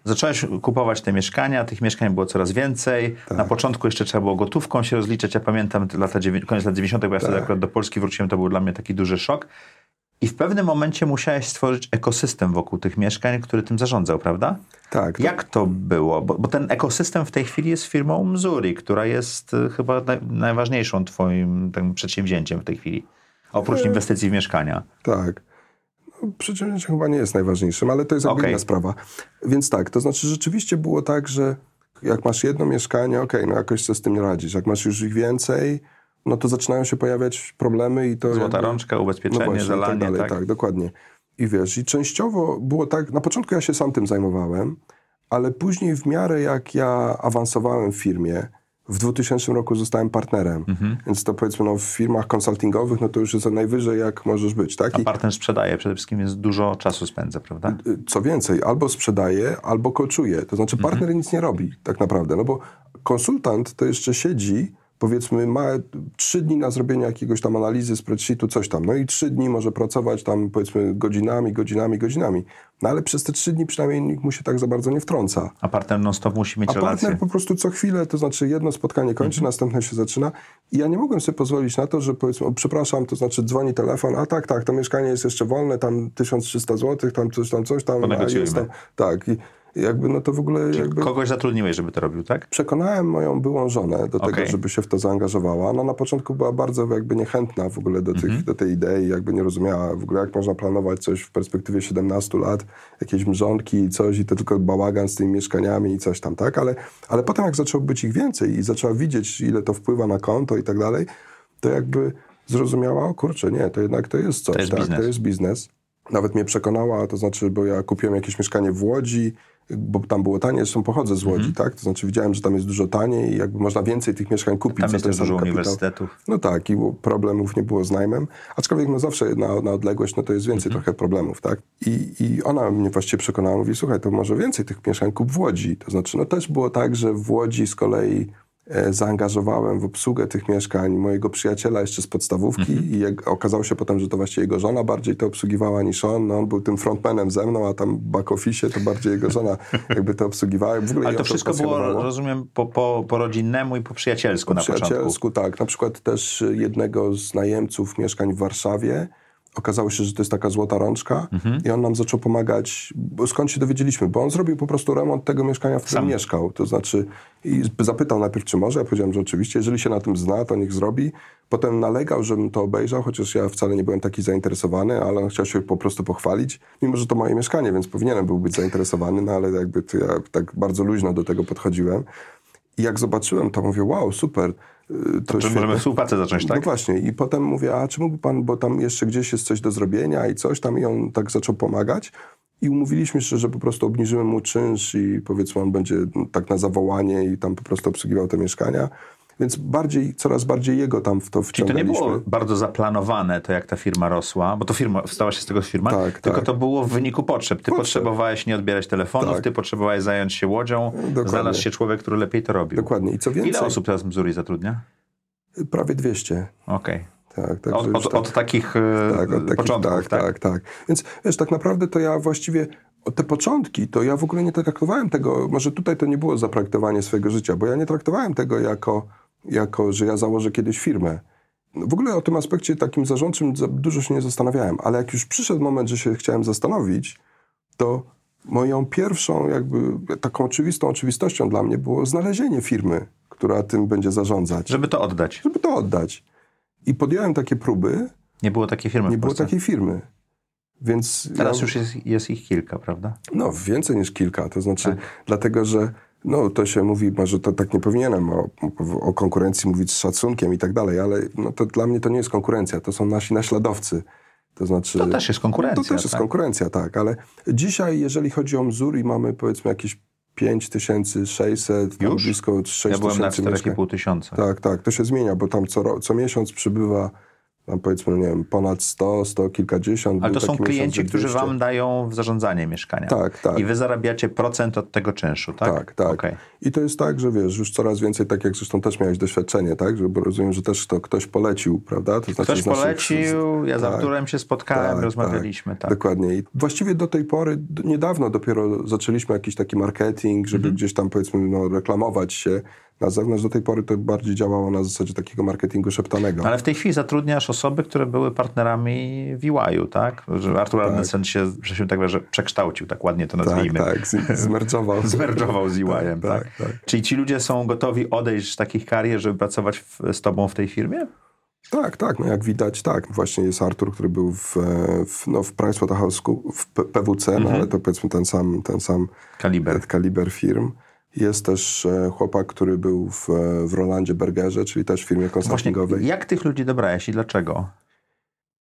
zacząłeś kupować te mieszkania, tych mieszkań było coraz więcej. Tak. Na początku jeszcze trzeba było gotówką się rozliczać. Ja pamiętam lata koniec lat 90., bo ja wtedy Tak. akurat do Polski wróciłem, to był dla mnie taki duży szok. I w pewnym momencie musiałeś stworzyć ekosystem wokół tych mieszkań, który tym zarządzał, prawda? tak. to- Jak to było? Bo, bo ten ekosystem w tej chwili jest firmą Mzuri, która jest y, chyba naj, najważniejszą twoim tym przedsięwzięciem w tej chwili. Oprócz E, inwestycji w mieszkania. Tak. No, przedsięwzięcie chyba nie jest najważniejszym, ale to jest jakby Okej. inna sprawa. Więc tak, to znaczy rzeczywiście było tak, że jak masz jedno mieszkanie, okej, no jakoś sobie z tym radzisz. Jak masz już ich więcej, no to zaczynają się pojawiać problemy i to... Złota jakby- rączka, ubezpieczenie, no właśnie, i zalanie. tak dalej, tak? tak, dokładnie. I wiesz, i częściowo było tak, na początku ja się sam tym zajmowałem, ale później w miarę jak ja awansowałem w firmie, w 2000 roku zostałem partnerem, Mhm. więc to powiedzmy no, w firmach konsultingowych, no to już jest najwyżej jak możesz być, tak? A I, partner sprzedaje przede wszystkim, więc dużo czasu spędza, prawda? y, co więcej, albo sprzedaje, albo koczuje. To znaczy partner nic nie robi tak naprawdę, no bo konsultant to jeszcze siedzi, powiedzmy ma trzy dni na zrobienie jakiegoś tam analizy spreadsheetu, coś tam. No i trzy dni może pracować tam powiedzmy godzinami, godzinami, godzinami. No ale przez te trzy dni przynajmniej nikt mu się tak za bardzo nie wtrąca. A partner non-stop musi mieć A relację. partner po prostu co chwilę, to znaczy jedno spotkanie kończy, Mhm. następne się zaczyna. I ja nie mogłem sobie pozwolić na to, że powiedzmy, o, przepraszam, to znaczy dzwoni telefon, a tak, tak, to mieszkanie jest jeszcze wolne, tam 1300 zł, tam coś tam, coś tam, a Ponegocjujmy. jest tam. Tak, i jakby no to w ogóle jakby... Kogoś zatrudniłeś, żeby to robił, tak? Przekonałem moją byłą żonę do tego, Okej. żeby się w to zaangażowała. Ona na początku była bardzo jakby niechętna w ogóle do, tych, Mhm. do tej idei, jakby nie rozumiała w ogóle, jak można planować coś w perspektywie 17 lat, jakieś mrzonki i coś i to tylko bałagan z tymi mieszkaniami i coś tam, tak? Ale, ale potem jak zaczęło być ich więcej i zaczęła widzieć, ile to wpływa na konto i tak dalej, to jakby zrozumiała, o kurczę, nie, to jednak to jest coś, To jest tak? biznes. To jest biznes. Nawet mnie przekonała, to znaczy, bo ja kupiłem jakieś mieszkanie w Łodzi, bo tam było taniej, zresztą pochodzę z Łodzi, Mhm. tak? To znaczy widziałem, że tam jest dużo taniej i jakby można więcej tych mieszkań kupić. Tam jest też dużo kapitał. uniwersytetów. No tak, i problemów nie było z najmem, aczkolwiek no zawsze na, na odległość, no to jest więcej Mhm. trochę problemów, tak? I, I ona mnie właściwie przekonała, mówi, słuchaj, to może więcej tych mieszkań kup w Łodzi. To znaczy, no też było tak, że w Łodzi z kolei zaangażowałem w obsługę tych mieszkań mojego przyjaciela jeszcze z podstawówki Mhm. i jak, okazało się potem, że to właściwie jego żona bardziej to obsługiwała niż on. No, on był tym frontmanem ze mną, a tam back office to bardziej jego żona jakby to obsługiwała. Ale to wszystko było, rozumiem, po, po, po rodzinnemu i po przyjacielsku Po na początku. przyjacielsku, tak. Na przykład też jednego z najemców mieszkań w Warszawie. Okazało się, że to jest taka złota rączka Mhm. i on nam zaczął pomagać, skąd się dowiedzieliśmy? Bo on zrobił po prostu remont tego mieszkania, w którym Sam. mieszkał. To znaczy i zapytał najpierw, czy może. Ja powiedziałem, że oczywiście, jeżeli się na tym zna, to niech zrobi. Potem nalegał, żebym to obejrzał, chociaż ja wcale nie byłem taki zainteresowany, ale on chciał się po prostu pochwalić, mimo że to moje mieszkanie, więc powinienem był być zainteresowany, no ale jakby to ja tak bardzo luźno do tego podchodziłem. I jak zobaczyłem, to mówię, wow, super. Y, To, Czy świetne. możemy współpracę zacząć, No tak? właśnie. I potem mówię, a czy mógłby pan, bo tam jeszcze gdzieś jest coś do zrobienia i coś tam. I on tak zaczął pomagać. I umówiliśmy się, że po prostu obniżymy mu czynsz i powiedzmy on będzie no, tak na zawołanie i tam po prostu obsługiwał te mieszkania. Więc bardziej, coraz bardziej jego tam w to Czyli to nie było bardzo zaplanowane, to jak ta firma rosła, bo to firma, stała się z tego firma, Tak, tylko tak. to było w wyniku potrzeb. Ty Potrzeb. potrzebowałeś nie odbierać telefonów, Tak. ty potrzebowałeś zająć się łodzią, Dokładnie. znalazł się człowiek, który lepiej to robił. Dokładnie. I co więcej, Ile osób teraz w Missouri zatrudnia? prawie 200. Okej. Tak, także Od, od, tak- od takich e, tak, od takich, początków, tak, tak, tak. Więc wiesz, tak naprawdę to ja właściwie te początki, to ja w ogóle nie traktowałem tego, może tutaj to nie było zaprojektowanie swojego życia, bo ja nie traktowałem tego jako, jako że ja założę kiedyś firmę. W ogóle o tym aspekcie takim zarządczym za dużo się nie zastanawiałem, ale jak już przyszedł moment, że się chciałem zastanowić, to moją pierwszą jakby taką oczywistą oczywistością dla mnie było znalezienie firmy, która tym będzie zarządzać, Żeby to oddać. żeby to oddać. I podjąłem takie próby, Nie było takiej firmy nie było takiej firmy. Więc Teraz ja, już jest, jest ich kilka, prawda? No, więcej niż kilka. To znaczy, Tak. dlatego, że no, to się mówi, może to tak nie powinienem o, o konkurencji mówić z szacunkiem i tak dalej, ale no, to dla mnie to nie jest konkurencja, to są nasi naśladowcy. To znaczy... To też jest konkurencja. To też jest tak? konkurencja, tak, ale dzisiaj, jeżeli chodzi o Mzur mamy powiedzmy jakieś 5600, tam Już? blisko 6000 Ja byłem na mieszkań. 4,5 tysiąca. Tak, tak, to się zmienia, bo tam co, co miesiąc przybywa tam powiedzmy, nie wiem, ponad 100, 100 kilkadziesiąt. Ale to są klienci, którzy 200. wam dają w zarządzanie mieszkania. Tak, tak. I wy zarabiacie procent od tego czynszu, tak? Tak, tak. Okej. I to jest tak, że wiesz, już coraz więcej, tak jak zresztą też miałeś doświadczenie, tak? Że, bo rozumiem, że też to ktoś polecił, prawda? To znaczy Ktoś naszych- polecił, ja z tak, Arturem się spotkałem, tak, rozmawialiśmy, tak. Dokładnie. I właściwie do tej pory, niedawno dopiero zaczęliśmy jakiś taki marketing, żeby Mhm. gdzieś tam powiedzmy no, reklamować się na zewnątrz. Do tej pory to bardziej działało na zasadzie takiego marketingu szeptanego. Ale w tej chwili zatrudniasz osoby, które były partnerami w EY-u, tak? Że Artur Arnesen się, że się tak że przekształcił, tak ładnie to tak, nazwijmy. tak, z- zmerdżował. Zmerdżował z EY-em, tak, tak, tak. Czyli ci ludzie są gotowi odejść z takich karier, żeby pracować w, z tobą w tej firmie? Tak, tak, no jak widać, tak. Właśnie jest Artur, który był w, e, w, no, w PricewaterhouseCoopers, w PWC, Mhm. no, ale to powiedzmy ten sam, ten sam Kaliber. kaliber firm. Jest też e, chłopak, który był w, e, w Rolandzie Bergerze, czyli też w firmie Właśnie, konsultingowej. jak tych ludzi dobrałeś i dlaczego?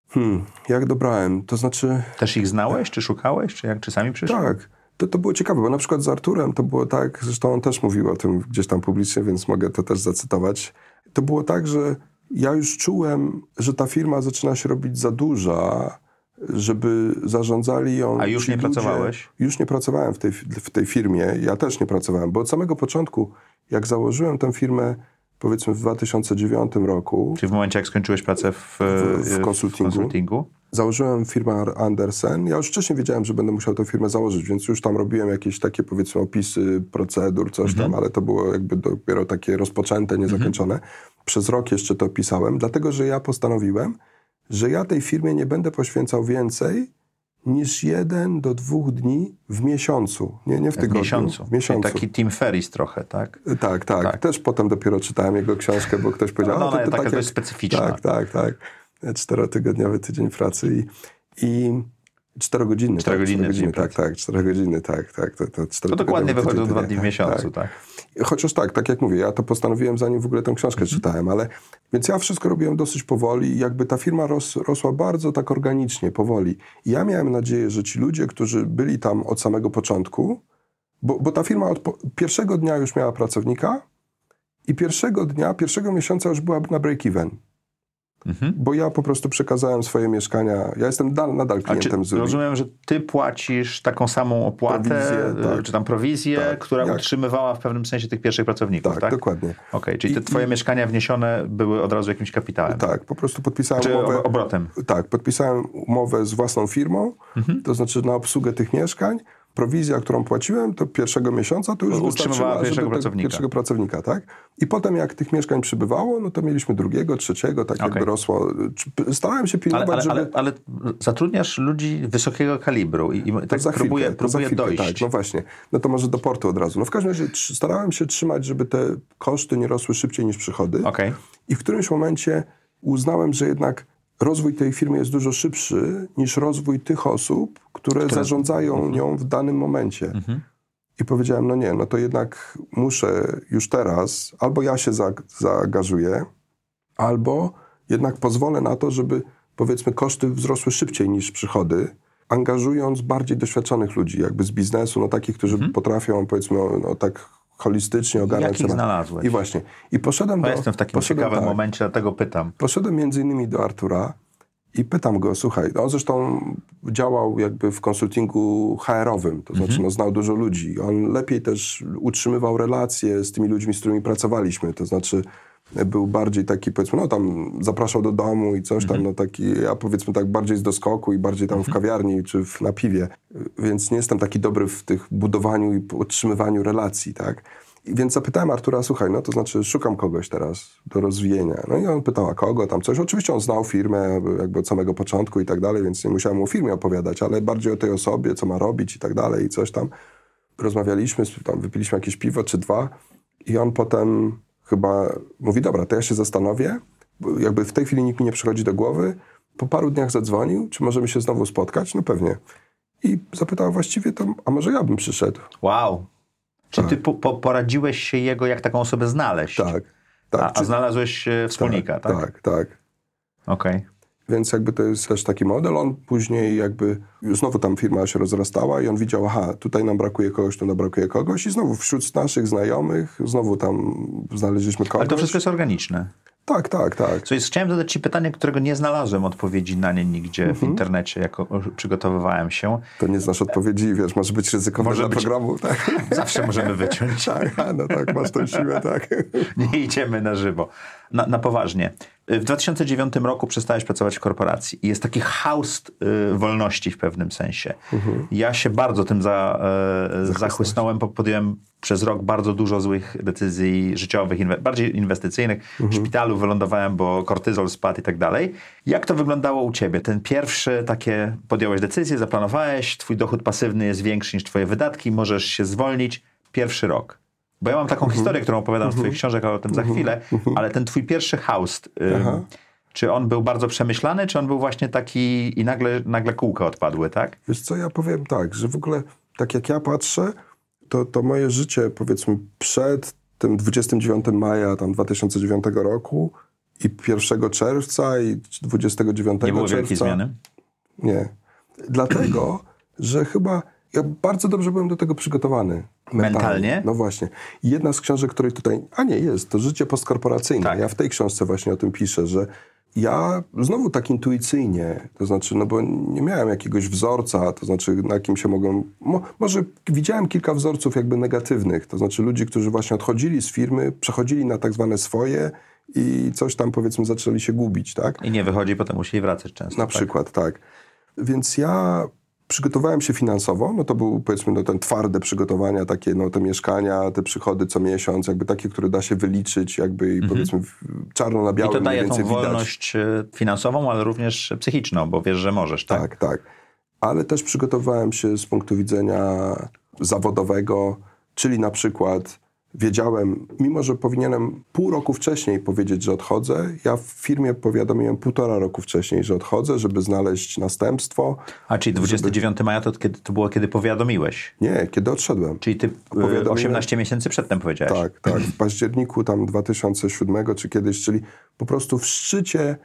Hmm, jak dobrałem? To znaczy, Też ich znałeś, czy szukałeś, czy jak czy sami przyszli? tak, to, to było ciekawe, bo na przykład z Arturem to było tak, zresztą on też mówił o tym gdzieś tam publicznie, więc mogę to też zacytować. To było tak, że ja już czułem, że ta firma zaczyna się robić za duża, żeby zarządzali ją. A już nie ludzie. pracowałeś? Już nie pracowałem w tej, w tej firmie. Ja też nie pracowałem, bo od samego początku, jak założyłem tę firmę, powiedzmy w 2009 roku, Czyli w momencie, jak skończyłeś pracę w, w w konsultingu. konsultingu. założyłem firmę Andersen. Ja już wcześniej wiedziałem, że będę musiał tę firmę założyć, więc już tam robiłem jakieś takie powiedzmy opisy procedur, coś tam, ale to było jakby dopiero takie rozpoczęte, niezakończone. Przez rok jeszcze to pisałem, dlatego że ja postanowiłem, że ja tej firmie nie będę poświęcał więcej niż jeden do dwóch dni w miesiącu. Nie, nie w W tygodniu. miesiącu. W miesiącu. Czyli taki Tim Ferris trochę, tak? Tak, tak, Tak. Też potem dopiero czytałem jego książkę, bo ktoś powiedział, No, "A, ona taka tak dość jak- specyficzna. Tak, tak, tak. Czterotygodniowy tydzień pracy i, i czterogodzinny. tak, Czterogodzinny czterogodzinny, tydzień tak, tak, czterogodziny, tak, tak. To, to, To dokładnie wychodzą dwa tak, dni w tak, miesiącu, tak. Chociaż tak, tak jak mówię, ja to postanowiłem zanim w ogóle tę książkę Mhm. czytałem, ale więc ja wszystko robiłem dosyć powoli i jakby ta firma ros, rosła bardzo tak organicznie, powoli. I ja miałem nadzieję, że ci ludzie, którzy byli tam od samego początku, bo, bo ta firma od po, pierwszego dnia już miała pracownika i pierwszego dnia, pierwszego miesiąca już była na break-even. Mhm. Bo ja po prostu przekazałem swoje mieszkania. Ja jestem dal, nadal klientem Zuri. rozumiem, że ty płacisz taką samą opłatę, Prowizję, y, tak. czy tam prowizję, Tak. która Jak- utrzymywała w pewnym sensie tych pierwszych pracowników, Tak, tak? dokładnie. Okej, czyli te I- twoje mieszkania wniesione były od razu jakimś kapitałem? Tak, po prostu podpisałem Czy umowę. ob- obrotem? Tak, podpisałem umowę z własną firmą, Mhm. to znaczy na obsługę tych mieszkań. Prowizja, którą płaciłem, to pierwszego miesiąca to już wystarczyła, żeby pierwszego tego pracownika. pierwszego pracownika, tak? I potem jak tych mieszkań przybywało, no to mieliśmy drugiego, trzeciego, tak jakby Okej. rosło. Starałem się Ale, pilnować, ale, żeby... ale, ale zatrudniasz ludzi wysokiego kalibru i, i tak chwilkę, próbuję, próbuję chwilkę, dojść. Tak, no właśnie. No to może do portu od razu. No w każdym razie starałem się trzymać, żeby te koszty nie rosły szybciej niż przychody. Okej. I w którymś momencie uznałem, że jednak rozwój tej firmy jest dużo szybszy niż rozwój tych osób, które, zarządzają Mhm. nią w danym momencie. I powiedziałem, no nie, no to jednak muszę już teraz, albo ja się za, zaangażuję, albo jednak pozwolę na to, żeby powiedzmy koszty wzrosły szybciej niż przychody, angażując bardziej doświadczonych ludzi, jakby z biznesu, no takich, którzy potrafią powiedzmy no, tak holistycznie ogarniać Jakich znalazłeś? I właśnie. I poszedłem Bo do... jestem w takim poszedłem, ciekawym tak, momencie, dlatego pytam. Poszedłem między innymi do Artura i pytam go, słuchaj, on zresztą działał jakby w konsultingu HR-owym, to znaczy no, znał dużo ludzi. On lepiej też utrzymywał relacje z tymi ludźmi, z którymi pracowaliśmy, to znaczy był bardziej taki, powiedzmy, no tam zapraszał do domu i coś tam, no taki, ja powiedzmy tak bardziej z doskoku i bardziej tam w kawiarni czy w, na piwie, więc nie jestem taki dobry w tych budowaniu i utrzymywaniu relacji, tak. I więc zapytałem Artura, słuchaj, no to znaczy szukam kogoś teraz do rozwijania. No i on pytał, a kogo tam coś. Oczywiście on znał firmę jakby od samego początku i tak dalej, więc nie musiałem mu o firmie opowiadać, ale bardziej o tej osobie, co ma robić i tak dalej i coś tam. Rozmawialiśmy, tam wypiliśmy jakieś piwo czy dwa i on potem chyba mówi, dobra, to ja się zastanowię, jakby w tej chwili nikt mi nie przychodzi do głowy. Po paru dniach zadzwonił, czy możemy się znowu spotkać? No pewnie. I zapytał właściwie to, a może ja bym przyszedł? Wow. Czy ty po, po, poradziłeś się jego, jak taką osobę znaleźć? Tak. tak. A, a znalazłeś e, wspólnika, tak? Tak, tak. Okej. Więc jakby to jest też taki model. On później jakby, znowu tam firma się rozrastała i on widział, aha, tutaj nam brakuje kogoś, tu nam brakuje kogoś i znowu wśród naszych znajomych, znowu tam znaleźliśmy kogoś. Ale to wszystko jest organiczne. Tak, tak, tak. Jest, chciałem zadać ci pytanie, którego nie znalazłem odpowiedzi na nie nigdzie Mhm. w internecie, jak przygotowywałem się. To nie znasz odpowiedzi, wiesz, może być ryzykowne Może dla być. programu, tak? Zawsze możemy wyciąć. tak, no tak, masz tę siłę, tak. Nie idziemy na żywo. Na, na poważnie. W 2009 roku przestałeś pracować w korporacji i jest taki haust y, wolności w pewnym sensie. Ja się bardzo tym za, e, zachłysnąłem, podjąłem przez rok bardzo dużo złych decyzji życiowych, inwe, bardziej inwestycyjnych. W szpitalu wylądowałem, bo kortyzol spadł i tak dalej. Jak to wyglądało u ciebie? Ten pierwszy takie, podjąłeś decyzję, zaplanowałeś, twój dochód pasywny jest większy niż twoje wydatki, możesz się zwolnić. Pierwszy rok. Bo ja mam taką historię, którą opowiadam w twoich książek, ale o tym za chwilę, ale ten twój pierwszy haust, ym, czy on był bardzo przemyślany, czy on był właśnie taki i nagle, nagle kółka odpadły, tak? Wiesz co, ja powiem tak, że w ogóle tak jak ja patrzę, to, to moje życie powiedzmy przed tym 29 maja tam 2009 roku i 1 czerwca i 29 Nie było czerwca. wielkiej zmiany? Nie. Dlatego, że chyba ja bardzo dobrze byłem do tego przygotowany. Mentalnie? No właśnie. I jedna z książek, której tutaj... A nie, jest. To Życie postkorporacyjne. Tak. Ja w tej książce właśnie o tym piszę, że ja znowu tak intuicyjnie, to znaczy, no bo nie miałem jakiegoś wzorca, to znaczy na kim się mogłem, mo, może widziałem kilka wzorców jakby negatywnych, to znaczy ludzi, którzy właśnie odchodzili z firmy, przechodzili na tak zwane swoje i coś tam powiedzmy zaczęli się gubić, tak? I nie wychodzi, potem musieli wracać często. Na tak? przykład, tak. Więc ja przygotowałem się finansowo, no to był powiedzmy no, ten twarde przygotowania, takie no te mieszkania, te przychody co miesiąc, jakby takie, które da się wyliczyć jakby i powiedzmy w- czarno na I białym to daje tą więcej widać. wolność e, finansową, ale również psychiczną, bo wiesz, że możesz, tak? Tak, tak. Ale też przygotowałem się z punktu widzenia zawodowego, czyli na przykład wiedziałem, mimo że powinienem pół roku wcześniej powiedzieć, że odchodzę, ja w firmie powiadomiłem półtora roku wcześniej, że odchodzę, żeby znaleźć następstwo. A czyli 29 maja to, kiedy, to było, kiedy powiadomiłeś. Nie, kiedy odszedłem. Czyli ty e, Powiadomiłem- 18 miesięcy przedtem powiedziałeś. Tak, tak. W październiku tam 2007 czy kiedyś, czyli po prostu w szczycie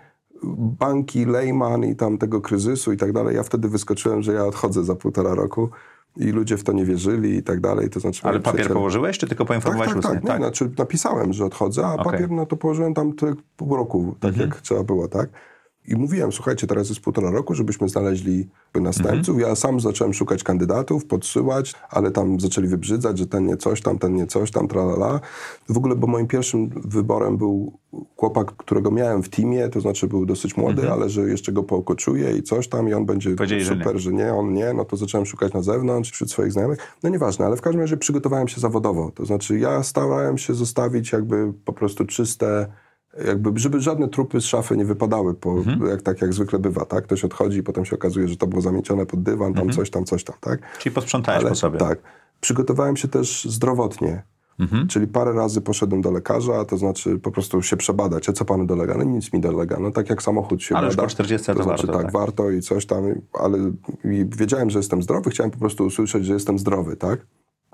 banki Lehman i tam tego kryzysu i tak dalej. Ja wtedy wyskoczyłem, że ja odchodzę za półtora roku i ludzie w to nie wierzyli i tak dalej. To znaczy, Ale papier przyjaciele- położyłeś, czy tylko Tak, poinformowałeś tak, ustnie? tak. Nie, znaczy napisałem, że odchodzę, a Okej. papier no to położyłem tam pół roku, tak Mhm. jak trzeba było, tak? I mówiłem, słuchajcie, teraz jest półtora roku, żebyśmy znaleźli następców. Mhm. Ja sam zacząłem szukać kandydatów, podsyłać, ale tam zaczęli wybrzydzać, że ten nie coś tam, ten nie coś tam, tralala. W ogóle, bo moim pierwszym wyborem był chłopak, którego miałem w teamie, to znaczy był dosyć młody, ale że jeszcze go pookoczuję i coś tam i on będzie Mhm. Powiedzieli, że super, że nie, on nie, no to zacząłem szukać na zewnątrz, wśród swoich znajomych. No nieważne, ale w każdym razie przygotowałem się zawodowo. To znaczy ja starałem się zostawić jakby po prostu czyste, jakby, żeby żadne trupy z szafy nie wypadały, po, Mhm. jak, tak jak zwykle bywa, tak? Ktoś odchodzi i potem się okazuje, że to było zamiecione pod dywan, tam coś tam, coś tam, tak? Czyli posprzątałeś Ale po sobie. tak. Przygotowałem się też zdrowotnie. Mhm. Czyli parę razy poszedłem do lekarza, to znaczy po prostu się przebadać. A co panu dolega? No nic mi dolega. No tak jak samochód się Ale bada. po 40 to to znaczy warto, tak, tak. warto i coś tam, ale i wiedziałem, że jestem zdrowy, chciałem po prostu usłyszeć, że jestem zdrowy, tak?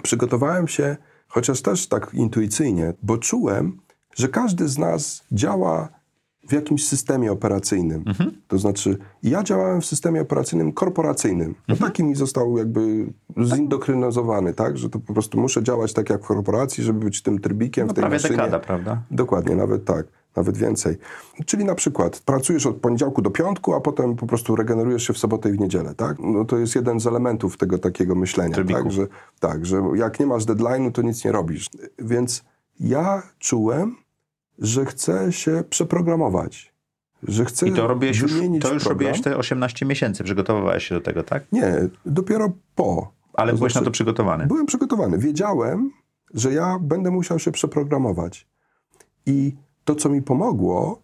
Przygotowałem się, chociaż też tak intuicyjnie, bo czułem, że każdy z nas działa w jakimś systemie operacyjnym. Mhm. To znaczy, ja działałem w systemie operacyjnym korporacyjnym. No Mhm. taki mi został jakby zindokrynyzowany, tak? Że to po prostu muszę działać tak jak w korporacji, żeby być tym trybikiem No w tej prawie maszynie. dekada, prawda? Dokładnie, nawet tak, nawet więcej. Czyli na przykład pracujesz od poniedziałku do piątku, a potem po prostu regenerujesz się w sobotę i w niedzielę, tak? No to jest jeden z elementów tego takiego myślenia, Trybiku. tak? Że, tak, że jak nie masz deadline'u, to nic nie robisz. Więc ja czułem, że chcę się przeprogramować. Że chcę I to robiłeś już, to już robiłeś te 18 miesięcy, przygotowywałeś się do tego, tak? Nie, dopiero po. Ale To byłeś znaczy- na to przygotowany. Byłem przygotowany. Wiedziałem, że ja będę musiał się przeprogramować. I to, co mi pomogło,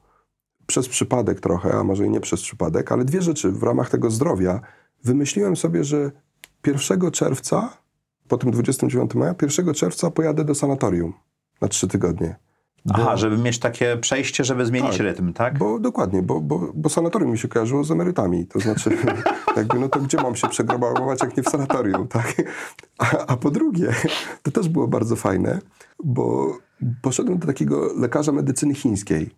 przez przypadek trochę, a może i nie przez przypadek, ale dwie rzeczy w ramach tego zdrowia. Wymyśliłem sobie, że 1 czerwca, po tym 29 maja, 1 czerwca pojadę do sanatorium na trzy tygodnie. Aha, żeby mieć takie przejście, żeby zmienić Tak. rytm, tak? Bo dokładnie, bo, bo, bo sanatorium mi się kojarzyło z emerytami. To znaczy, jakby, no to gdzie mam się przegramować, jak nie w sanatorium, tak? A, a po drugie, to też było bardzo fajne, bo poszedłem do takiego lekarza medycyny chińskiej.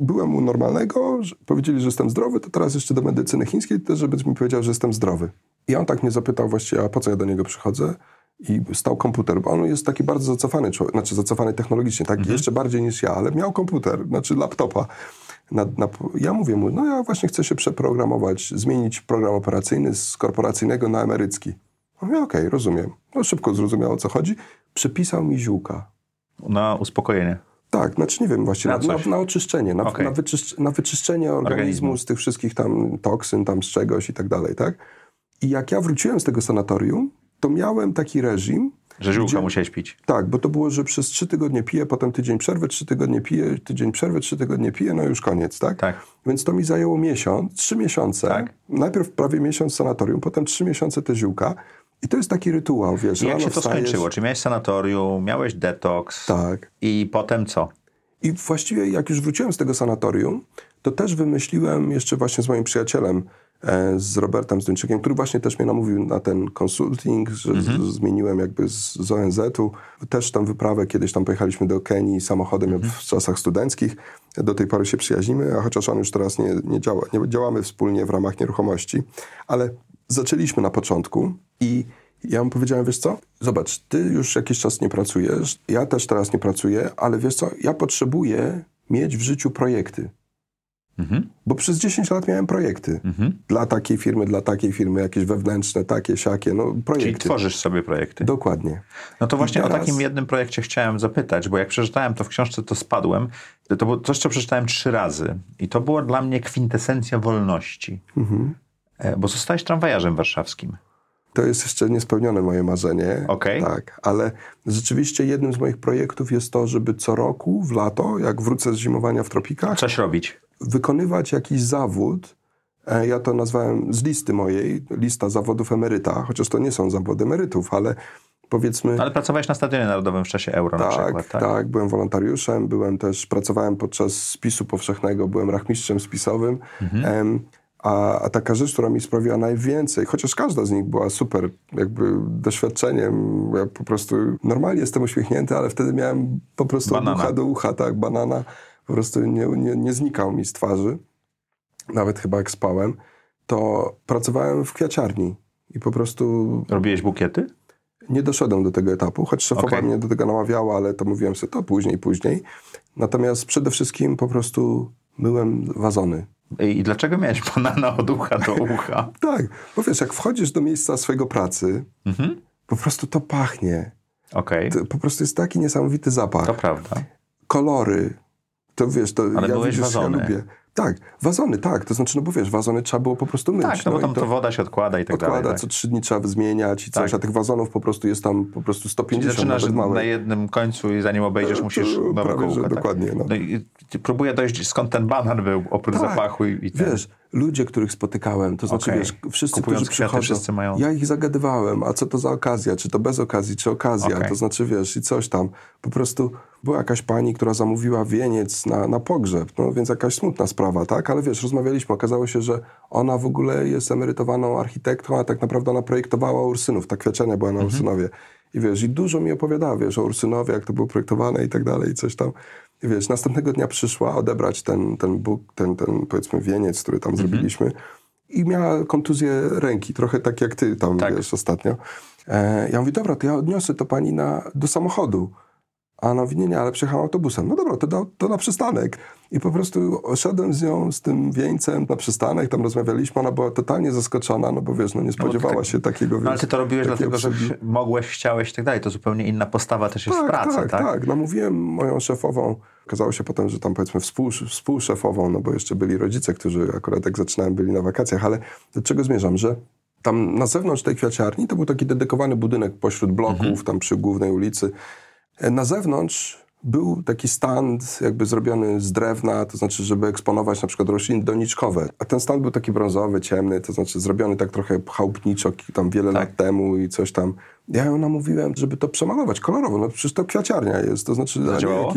Byłem u normalnego, powiedzieli, że jestem zdrowy, to teraz jeszcze do medycyny chińskiej, też żeby mi powiedział, że jestem zdrowy. I on tak mnie zapytał właściwie, a po co ja do niego przychodzę? I stał komputer, bo on jest taki bardzo zacofany człowiek, znaczy zacofany technologicznie, tak jeszcze bardziej niż ja, ale miał komputer, znaczy laptopa. Na, na, ja mówię mu, no ja właśnie chcę się przeprogramować, zmienić program operacyjny z korporacyjnego na emerycki. On mówi, okej, rozumiem. No szybko zrozumiał, o co chodzi. Przepisał mi ziółka. Na uspokojenie. Tak, znaczy nie wiem właściwie, Na na, na, oczyszczenie, na, Okej. na, wyczyszcz, na wyczyszczenie organizmu, Organizmu. z tych wszystkich tam toksyn, tam z czegoś i tak dalej, tak? I jak ja wróciłem z tego sanatorium, to miałem taki reżim, Że ziółka Gdzie- musiałeś pić. tak, bo to było, że przez trzy tygodnie piję, potem tydzień przerwy, trzy tygodnie piję, tydzień przerwy, trzy tygodnie piję, no już koniec, tak? Tak. Więc to mi zajęło miesiąc, trzy miesiące. Tak. Najpierw prawie miesiąc sanatorium, potem trzy miesiące te ziółka. I to jest taki rytuał, wiesz, I jak się to wstajesz- skończyło? Czy miałeś sanatorium, miałeś detoks Tak. i potem co? I właściwie jak już wróciłem z tego sanatorium, to też wymyśliłem jeszcze właśnie z moim przyjacielem, z Robertem Zduńczykiem, który właśnie też mnie namówił na ten konsulting, że z, zmieniłem jakby z, z ONZ-u. Też tam wyprawę, kiedyś tam pojechaliśmy do Kenii samochodem w czasach studenckich. Do tej pory się przyjaźnimy, a chociaż on już teraz nie, nie działa, nie działamy wspólnie w ramach nieruchomości. Ale zaczęliśmy na początku i ja mu powiedziałem, wiesz co, zobacz, ty już jakiś czas nie pracujesz, ja też teraz nie pracuję, ale wiesz co, ja potrzebuję mieć w życiu projekty. Bo przez 10 lat miałem projekty. Dla takiej firmy, dla takiej firmy, jakieś wewnętrzne, takie, siakie, no Czyli projekty. tworzysz sobie projekty. Dokładnie. No to właśnie teraz- o takim jednym projekcie chciałem zapytać, bo jak przeczytałem to w książce, to spadłem. To było coś, co przeczytałem trzy razy. I to było dla mnie kwintesencja wolności. Mhm. E, Bo zostałeś tramwajarzem warszawskim. To jest jeszcze niespełnione moje marzenie. Okej. Tak, ale rzeczywiście jednym z moich projektów jest to, żeby co roku w lato, jak wrócę z zimowania w tropikach, Coś robić. Wykonywać jakiś zawód. E, Ja to nazwałem z listy mojej, lista zawodów emeryta, chociaż to nie są zawody emerytów, ale powiedzmy. Ale pracowałeś na Stadionie Narodowym w czasie Euro na Tak, przykład, tak, tak? byłem wolontariuszem, byłem też, pracowałem podczas spisu powszechnego, byłem rachmistrzem spisowym. Mhm. Em, a, a taka rzecz, która mi sprawiła najwięcej, chociaż każda z nich była super jakby doświadczeniem, ja po prostu normalnie jestem uśmiechnięty, ale wtedy miałem po prostu Banana. od ucha do ucha, tak, banana po prostu nie, nie, nie znikał mi z twarzy, nawet chyba jak spałem, to pracowałem w kwiaciarni i po prostu Robiłeś bukiety? nie doszedłem do tego etapu, choć szefowa Okej. mnie do tego namawiała, ale to mówiłem sobie to później, później. Natomiast przede wszystkim po prostu myłem wazony. I dlaczego miałeś banana od ucha do ucha? Tak, bo wiesz, jak wchodzisz do miejsca swojego pracy, Mhm. po prostu to pachnie. Okej, To po prostu jest taki niesamowity zapach. to prawda. Kolory. To wiesz, to Ale ja myłeś widzisz, wazony. ja lubię. Tak, wazony, tak. To znaczy, no bo wiesz, wazony trzeba było po prostu myć. Tak, no bo i tam to woda się odkłada i tak odkłada, dalej. Tak. co trzy dni trzeba zmieniać i coś, Tak. a tych wazonów po prostu jest tam po prostu Czyli 150 zaczynasz nawet małe. na jednym końcu i zanim obejdziesz, To- musisz to nowe prawie, że kółko. Tak? dokładnie, no. No i próbuję dojść, skąd ten banan był, oprócz Tak. zapachu i, i ten. Wiesz, ludzie, których spotykałem, to znaczy, Okej. wiesz, wszyscy, Kupując którzy kwiaty, przychodzą, wszyscy mają- ja ich zagadywałem, a co to za okazja, czy to bez okazji, czy okazja, Okej. to znaczy, wiesz, i coś tam. Po prostu była jakaś pani, która zamówiła wieniec na, na pogrzeb, no więc jakaś smutna sprawa, tak? Ale wiesz, rozmawialiśmy, okazało się, że ona w ogóle jest emerytowaną architektką, a tak naprawdę ona projektowała Ursynów, ta kwiaciania była na Mhm. Ursynowie. I wiesz, i dużo mi opowiadała, wiesz, o Ursynowie, jak to było projektowane i tak dalej, i coś tam. I wiesz, następnego dnia przyszła odebrać ten, ten buk, ten, ten powiedzmy wieniec, który tam zrobiliśmy i miała kontuzję ręki, trochę tak jak ty tam, Tak. wiesz, ostatnio. E, ja mówię, dobra, to ja odniosę to pani na, do samochodu. A ona mówi, nie, nie, ale przyjechałam autobusem. No dobra, to, do, to na przystanek. I po prostu szedłem z nią, z tym wieńcem na przystanek, tam rozmawialiśmy, ona była totalnie zaskoczona, no bo wiesz, no nie spodziewała tak- się takiego, wiesz, No ale ty to robiłeś dlatego, że mogłeś, chciałeś i tak dalej. To zupełnie inna postawa też jest w pracy, tak? tak, tak. Namówiłem moją szefową. Okazało się potem, że tam powiedzmy współ, współszefową, no bo jeszcze byli rodzice, którzy akurat jak zaczynałem byli na wakacjach, ale do czego zmierzam, że tam na zewnątrz tej kwiaciarni to był taki dedykowany budynek pośród bloków, Mhm. tam przy głównej ulicy. E, Na zewnątrz był taki stand jakby zrobiony z drewna, to znaczy, żeby eksponować na przykład rośliny doniczkowe. A ten stand był taki brązowy, ciemny, to znaczy zrobiony tak trochę chałupniczo tam wiele Tak. lat temu i coś tam. Ja ją namówiłem, żeby to przemalować kolorowo, no przecież to kwiaciarnia jest, to znaczy... Zadziałało?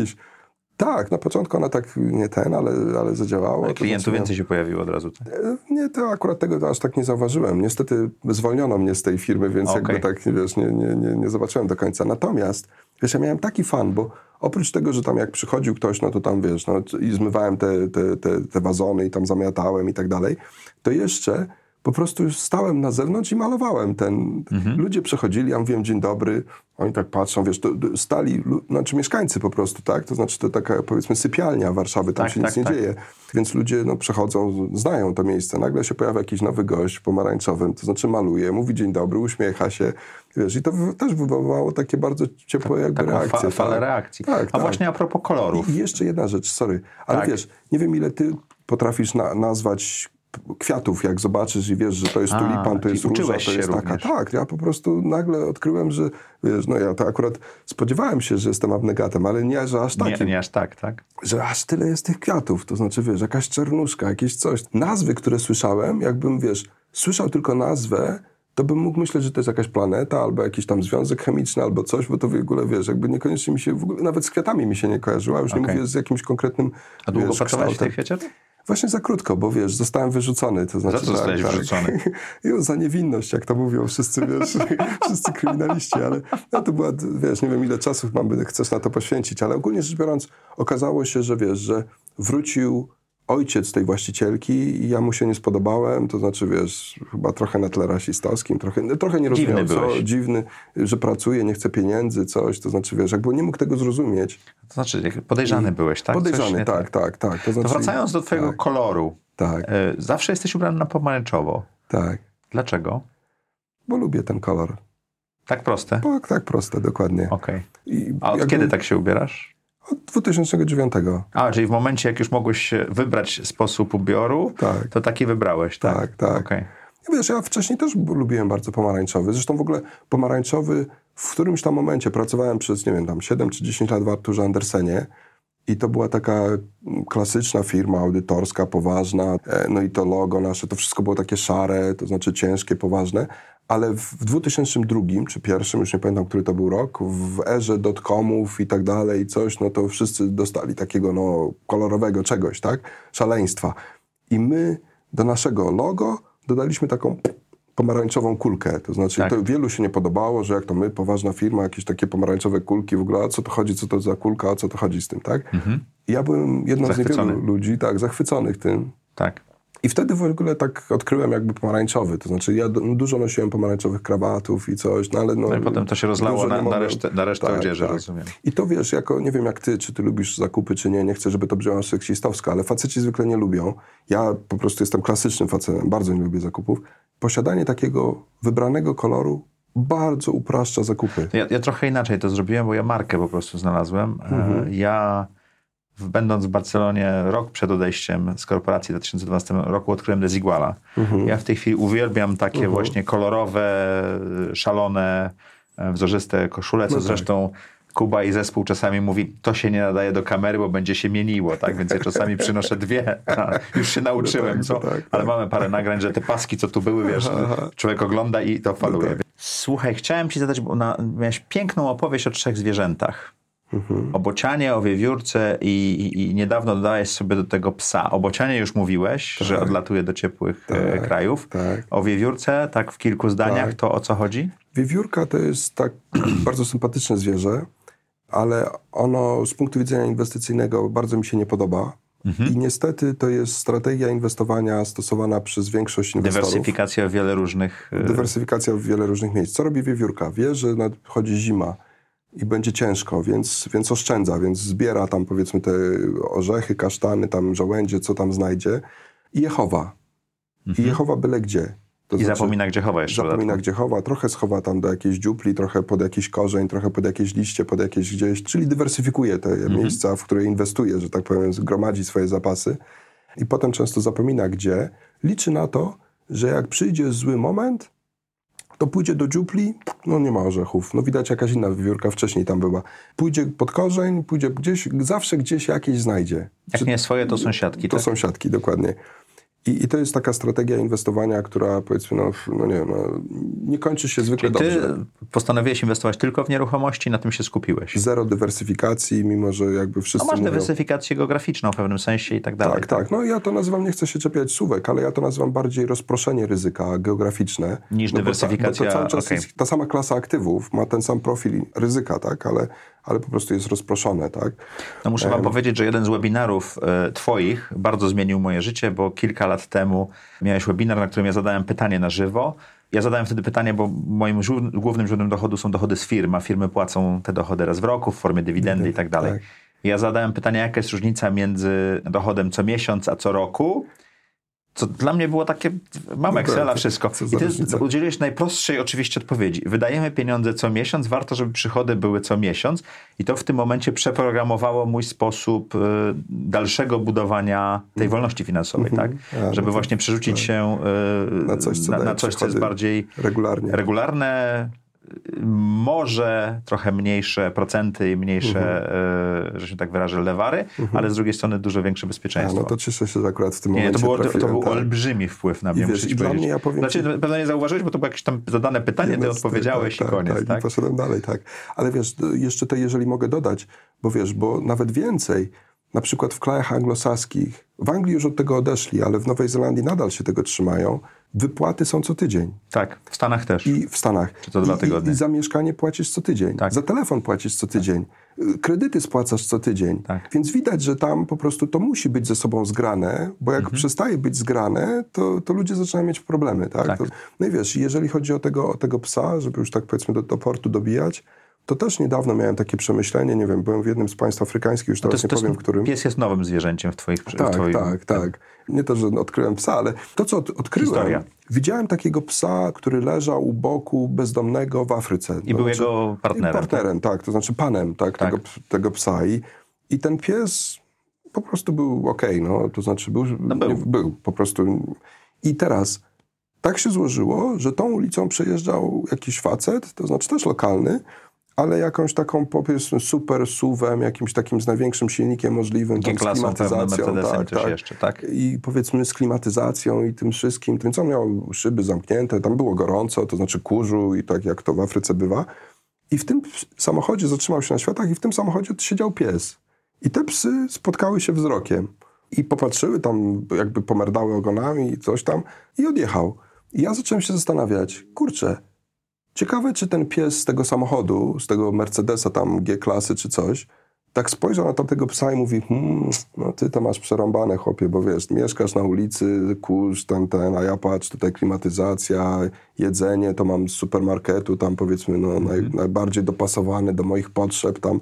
Tak, na początku ona tak nie ten, ale, ale zadziałało. Ale To klientów znaczy, więcej się pojawiło od razu. Tak? E, Nie, to akurat tego to aż tak nie zauważyłem. Niestety zwolniono mnie z tej firmy, więc Okej. jakby tak, wiesz, nie, nie, nie, nie zobaczyłem do końca. Natomiast, wiesz, ja miałem taki fan, bo oprócz tego, że tam jak przychodził ktoś, no to tam, wiesz, no i zmywałem te, te, te, te wazony i tam zamiatałem i tak dalej, to jeszcze po prostu już stałem na zewnątrz i malowałem ten... Mhm. Ludzie przechodzili, ja mówiłem dzień dobry, oni tak patrzą, wiesz, to, to stali, znaczy mieszkańcy po prostu, tak? To znaczy to taka, powiedzmy, sypialnia Warszawy, tam Tak, się tak, nic nie tak. dzieje. Więc ludzie no, przechodzą, znają to miejsce. Nagle się pojawia jakiś nowy gość w pomarańczowym, to znaczy maluje, mówi dzień dobry, uśmiecha się. Wiesz, I to też wywołało takie bardzo ciepłe jakby Taką reakcje. fa- falę tak. reakcji. Tak, A tak. właśnie a propos kolorów. I jeszcze jedna rzecz, sorry, ale Tak. wiesz, nie wiem ile ty potrafisz na, nazwać kwiatów, jak zobaczysz i wiesz, że to jest A, tulipan, to jest róża, to jest taka. również. Tak, ja po prostu nagle odkryłem, że wiesz, no ja to akurat spodziewałem się, że jestem abnegatem, ale nie, że aż Nie, takim nie aż tak, tak? że aż tyle jest tych kwiatów, to znaczy, wiesz, jakaś czernuszka, jakieś coś. Nazwy, które słyszałem, jakbym, wiesz, słyszał tylko nazwę, to bym mógł myśleć, że to jest jakaś planeta, albo jakiś tam związek chemiczny, albo coś, bo to w ogóle, wiesz, jakby niekoniecznie mi się, w ogóle, nawet z kwiatami mi się nie kojarzyło, już nie Okej. mówię z jakimś konkretnym, A długo wiesz, kształtem. kwiaciarni? Właśnie za krótko, bo wiesz, zostałem wyrzucony, to znaczy... co zostałeś wyrzucony? Jo, za niewinność, jak to mówią wszyscy, wiesz, wszyscy kryminaliści, ale no, to była, wiesz, nie wiem ile czasu mam, chcesz na to poświęcić, ale ogólnie rzecz biorąc, okazało się, że wiesz, że wrócił ojciec tej właścicielki i ja mu się nie spodobałem, to znaczy, wiesz, chyba trochę na tle rasistowskim, trochę, trochę nie rozumiał, Dziwny co, byłeś. dziwny, że pracuje, nie chce pieniędzy, coś, to znaczy, wiesz, jakby nie mógł tego zrozumieć. To znaczy, podejrzany byłeś, tak? Podejrzany, nie tak, tak, tak. To, To znaczy, wracając do twojego tak, koloru. Tak, e, Zawsze jesteś ubrany na pomarańczowo. tak, Dlaczego? bo lubię ten kolor. Tak proste? Bo tak proste, dokładnie. Okej. I A od jakby kiedy tak się ubierasz? Od 2009. A, czyli w momencie, jak już mogłeś wybrać sposób ubioru, Tak, to taki wybrałeś, tak? tak, tak. Okej. Ja Wiesz, ja wcześniej też lubiłem bardzo pomarańczowy. Zresztą w ogóle pomarańczowy w którymś tam momencie pracowałem przez, nie wiem, tam 7 czy 10 lat w Arturze Andersenie i to była taka klasyczna firma audytorska, poważna, e, no i to logo nasze, to wszystko było takie szare, to znaczy ciężkie, poważne, ale w w 2002 czy pierwszym, już nie pamiętam, który to był rok, w erze dotcomów i tak dalej, i coś, no to wszyscy dostali takiego, no, kolorowego czegoś, tak? Szaleństwa. I my do naszego logo dodaliśmy taką pomarańczową kulkę. To znaczy, Tak. to wielu się nie podobało, że jak to my, poważna firma, jakieś takie pomarańczowe kulki, w ogóle, a co to chodzi, co to za kulka, o co to chodzi z tym, tak? I ja byłem jedną z niewielu ludzi, tak, zachwyconych tym. Tak. I wtedy w ogóle tak odkryłem jakby pomarańczowy. To znaczy, ja du- dużo nosiłem pomarańczowych krawatów i coś, no ale no... No i potem to się rozlało na, na, resztę, na resztę Tak, odzieży, tak. rozumiem. I to wiesz, jako, nie wiem jak ty, czy ty lubisz zakupy, czy nie, nie chcę, żeby to brzmiało seksistowsko, ale faceci zwykle nie lubią. Ja po prostu jestem klasycznym facetem, bardzo nie lubię zakupów. Posiadanie takiego wybranego koloru bardzo upraszcza zakupy. Ja, ja trochę inaczej to zrobiłem, bo ja markę po prostu znalazłem. E, Mhm. Ja, będąc w Barcelonie rok przed odejściem z korporacji w 2012 roku, odkryłem Desiguala. Mhm. Ja w tej chwili uwielbiam takie właśnie kolorowe, szalone, e, wzorzyste koszule, co No tak. zresztą Kuba i zespół czasami mówi, to się nie nadaje do kamery, bo będzie się mieniło, tak? Więc ja czasami przynoszę dwie. Już się nauczyłem, tak, co? no tak, Ale tak. mamy parę nagrań, że te paski, co tu były, wiesz, człowiek ogląda i to faluje. tak. Słuchaj, chciałem ci zadać, bo na, miałeś piękną opowieść o trzech zwierzętach. Mhm. O bocianie, o wiewiórce i, i, i niedawno dodałeś sobie do tego psa. O bocianie już mówiłeś, że odlatuje do ciepłych e, Tak, krajów. tak. O wiewiórce, tak w kilku zdaniach, Tak. to o co chodzi? Wiewiórka to jest tak bardzo sympatyczne zwierzę, ale ono z punktu widzenia inwestycyjnego bardzo mi się nie podoba. Mhm. I niestety to jest strategia inwestowania stosowana przez większość inwestorów. Dywersyfikacja w wiele różnych... e, Dywersyfikacja w wiele różnych miejsc. Co robi wiewiórka? Wie, że nadchodzi zima i będzie ciężko, więc, więc oszczędza, więc zbiera tam powiedzmy te orzechy, kasztany, tam żołędzie, co tam znajdzie i je chowa. I je chowa byle gdzie. To. I znaczy- zapomina, gdzie chowa jeszcze. Zapomina, gdzie chowa, trochę schowa tam do jakiejś dziupli, trochę pod jakiś korzeń, trochę pod jakieś liście, pod jakieś gdzieś, czyli dywersyfikuje te Mhm. miejsca, w które inwestuje, że tak powiem, gromadzi swoje zapasy i potem często zapomina gdzie. Liczy na to, że jak przyjdzie zły moment, to pójdzie do dziupli, no nie ma orzechów. No widać jakaś inna wiewiórka wcześniej tam była. Pójdzie pod korzeń, pójdzie gdzieś, zawsze gdzieś jakieś znajdzie. Jak nie swoje, to sąsiadki, To tak? sąsiadki, dokładnie. I, I to jest taka strategia inwestowania, która powiedzmy, no, no nie wiem, no, nie kończy się zwykle Czyli ty dobrze. postanowiłeś inwestować tylko w nieruchomości i na tym się skupiłeś. Zero dywersyfikacji, mimo że jakby No wszyscy masz mówią... dywersyfikację geograficzną w pewnym sensie i tak dalej. Tak, tak. No ja to nazywam, nie chcę się czepiać słówek, ale ja to nazywam bardziej rozproszenie ryzyka geograficzne. Niż No bo ta- dywersyfikacja, Bo to cały czas okej. jest ta sama klasa aktywów, ma ten sam profil ryzyka, tak, ale, ale po prostu jest rozproszone, tak. No muszę wam powiedzieć, że jeden z webinarów e, twoich bardzo zmienił moje życie, bo kilka lat temu miałeś webinar, na którym ja zadałem pytanie na żywo. Ja zadałem wtedy pytanie, bo moim głównym źródłem dochodu są dochody z firm, a firmy płacą te dochody raz w roku w formie dywidendy i tak dalej. tak. Ja zadałem pytanie, jaka jest różnica między dochodem co miesiąc, a co roku. Co dla mnie było takie, mam No Excela, tak, wszystko. I ty udzieliłeś najprostszej oczywiście odpowiedzi. Wydajemy pieniądze co miesiąc, warto, żeby przychody były co miesiąc. I to w tym momencie przeprogramowało mój sposób y, dalszego budowania tej wolności finansowej, tak? A, no Żeby to- właśnie przerzucić się y, Na coś, co na, na coś, co jest bardziej Regularnie. regularne, może trochę mniejsze procenty i mniejsze, Mhm. y, że się tak wyrażę, lewary, ale z drugiej strony dużo większe A, bezpieczeństwo. no to cieszę się, że akurat w tym Nie, momencie to, było, to, był tak. olbrzymi wpływ na mnie, I wiesz, muszę i dla mnie, ja powiem znaczy, ci- pewno nie zauważyłeś, bo to było jakieś tam zadane pytanie, ty odpowiedziałeś tak, i koniec, tak? I poszedłem dalej, tak. Ale wiesz, jeszcze to, jeżeli mogę dodać, bo wiesz, bo nawet więcej, na przykład w krajach anglosaskich, w Anglii już od tego odeszli, ale w Nowej Zelandii nadal się tego trzymają, wypłaty są co tydzień. Tak, w Stanach też. I w Stanach. Czy to dwa tygodnie. I, I za mieszkanie płacisz co tydzień. Tak. Za telefon płacisz co tydzień. Y, Kredyty spłacasz co tydzień. Tak. Więc widać, że tam po prostu to musi być ze sobą zgrane, bo jak Mhm. przestaje być zgrane, to, to ludzie zaczynają mieć problemy. Tak? Tak. To, no i wiesz, jeżeli chodzi o tego, o tego psa, żeby już tak powiedzmy do, do portu dobijać, to też niedawno miałem takie przemyślenie, nie wiem, byłem w jednym z państw afrykańskich, już to teraz jest, nie to powiem, jest, w którym. Pies jest nowym zwierzęciem w twoich... w Tak, twoim, tak, tak. Nie to, że odkryłem psa, ale to, co od, odkryłem, Historia. widziałem takiego psa, który leżał u boku bezdomnego w Afryce. I był jego partnerem, partnerem, tak, to znaczy panem tak, Tak. Tego, tego psa. I, I ten pies po prostu był okej, no, to znaczy był, był. Nie, był po prostu. I teraz tak się złożyło, że tą ulicą przejeżdżał jakiś facet, to znaczy też lokalny, ale jakąś taką powiedzmy super suwem, jakimś takim z największym silnikiem możliwym, tam z klimatyzacją. Tak, tak. jeszcze, tak? I powiedzmy z klimatyzacją i tym wszystkim. Tym co miał szyby zamknięte, tam było gorąco, to znaczy kurzu i tak jak to w Afryce bywa. I w tym samochodzie zatrzymał się na światach i w tym samochodzie siedział pies. I te psy spotkały się wzrokiem. I popatrzyły tam, jakby pomerdały ogonami i coś tam i odjechał. I ja zacząłem się zastanawiać, kurczę, ciekawe czy ten pies z tego samochodu, z tego Mercedesa tam G-klasy czy coś, tak spojrzał na tamtego psa i mówi, hmm, no ty to masz przerąbane chłopie, bo wiesz, mieszkasz na ulicy, kurz, ten, ten, a ja patrz, tutaj klimatyzacja, jedzenie, to mam z supermarketu, tam powiedzmy, no naj, najbardziej dopasowane do moich potrzeb, tam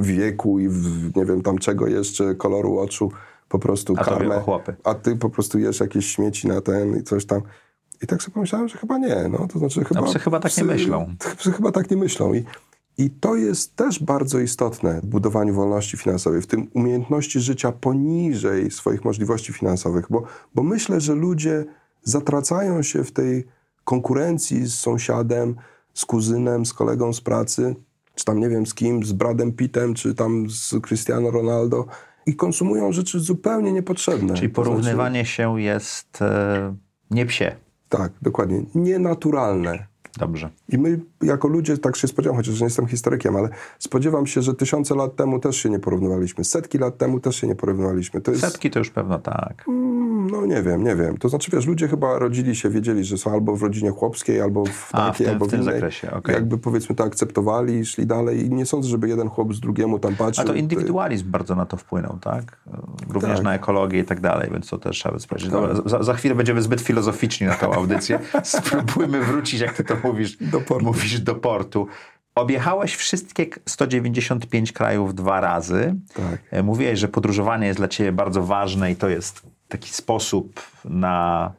wieku i w, nie wiem tam czego jeszcze, koloru oczu, po prostu A karmę, a ty po prostu jesz jakieś śmieci na ten i coś tam. I tak sobie pomyślałem, że chyba nie, no to znaczy chyba... psy chyba tak nie myślą. Psy chyba tak nie myślą i i to jest też bardzo istotne w budowaniu wolności finansowej, w tym umiejętności życia poniżej swoich możliwości finansowych, bo, bo myślę, że ludzie zatracają się w tej konkurencji z sąsiadem, z kuzynem, z kolegą z pracy, czy tam nie wiem z kim, z Bradem Pittem, czy tam z Cristiano Ronaldo i konsumują rzeczy zupełnie niepotrzebne. Czyli To znaczy- porównywanie się jest e, nie psie. Tak, dokładnie. Nienaturalne. Dobrze. I my jako ludzie, tak się spodziewam, chociaż nie jestem historykiem, ale spodziewam się, że tysiące lat temu też się nie porównywaliśmy. Setki lat temu też się nie porównywaliśmy. To jest, Setki to już pewno tak. Mm, no nie wiem, nie wiem. To znaczy, wiesz, ludzie chyba rodzili się, wiedzieli, że są albo w rodzinie chłopskiej, albo w A, w takiej, tym- albo w tym innej. zakresie, okej. Jakby powiedzmy to akceptowali, szli dalej i nie sądzę, żeby jeden chłop z drugiemu tam patrzył. A to indywidualizm bardzo na to wpłynął, tak? Również Tak. na ekologię i tak dalej, więc to też trzeba sprawdzić. Dobra, za, za chwilę będziemy zbyt filozoficzni na tą audycję. Spróbujmy wrócić, jak ty to mówisz, Do portu. mówisz do portu. Objechałeś wszystkie 195 krajów dwa razy. Tak. E, Mówiłeś, że podróżowanie jest dla ciebie bardzo ważne i to jest taki sposób na,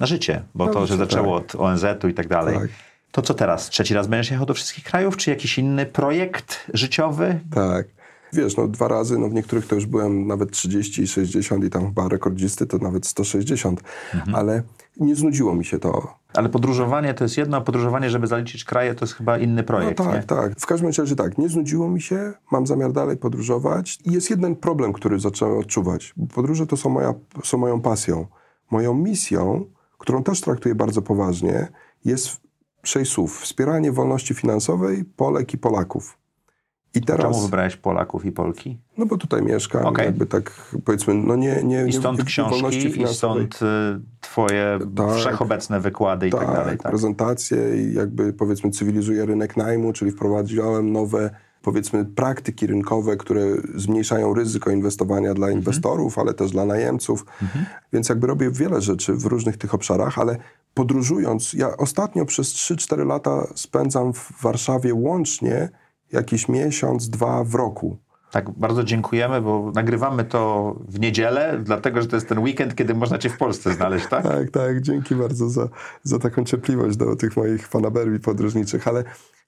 na życie, bo Na to się zaczęło od ONZ-u i tak dalej. Tak. To co teraz? Trzeci raz będziesz jechał do wszystkich krajów? Czy jakiś inny projekt życiowy? Tak. Wiesz, no dwa razy, no w niektórych to już byłem nawet 30 i 60 i tam chyba rekordzisty to nawet 160, Mhm. ale nie znudziło mi się to. Ale podróżowanie to jest jedno, a podróżowanie, żeby zaliczyć kraje, to jest chyba inny No projekt, tak, nie? tak. W każdym razie tak, nie znudziło mi się, mam zamiar dalej podróżować. I jest jeden problem, który zacząłem odczuwać. Podróże to są, moja, są moją pasją. Moją misją, którą też traktuję bardzo poważnie, jest sześć słów. Wspieranie wolności finansowej Polek i Polaków. I teraz, Czemu wybrałeś Polaków i Polki? no bo tutaj mieszkam, Okej. jakby tak powiedzmy, no nie, nie, I nie stąd wolności książki, i stąd y, twoje Tak. wszechobecne wykłady i tak, tak, dalej. Tak? prezentacje i jakby powiedzmy cywilizuje rynek najmu, czyli wprowadziłem nowe powiedzmy praktyki rynkowe, które zmniejszają ryzyko inwestowania dla inwestorów, ale też dla najemców. Więc jakby robię wiele rzeczy w różnych tych obszarach, ale podróżując, ja ostatnio przez 3-4 lata spędzam w Warszawie łącznie jakiś miesiąc, dwa w roku. Tak, bardzo dziękujemy, bo nagrywamy to w niedzielę, dlatego że to jest ten weekend, kiedy można cię w Polsce znaleźć, tak? Tak, tak. Dzięki bardzo za, za taką cierpliwość do tych moich fanaberii podróżniczych, ale,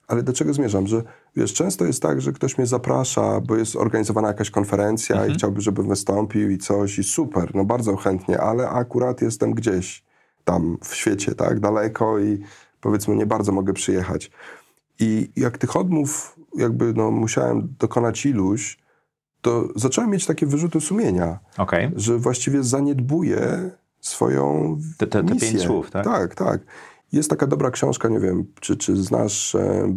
ale do czego zmierzam? Że wiesz, często jest tak, że ktoś mnie zaprasza, bo jest organizowana jakaś konferencja i chciałby, żebym wystąpił i coś i super, no bardzo chętnie, ale akurat jestem gdzieś tam w świecie, tak, daleko i powiedzmy nie bardzo mogę przyjechać. I jak tych odmów jakby no, musiałem dokonać iluś, to zacząłem mieć takie wyrzuty sumienia Okej. że właściwie zaniedbuje swoją Te- te- te misję. pięć słów, tak? Tak, tak. Jest taka dobra książka, nie wiem, czy, czy znasz, e,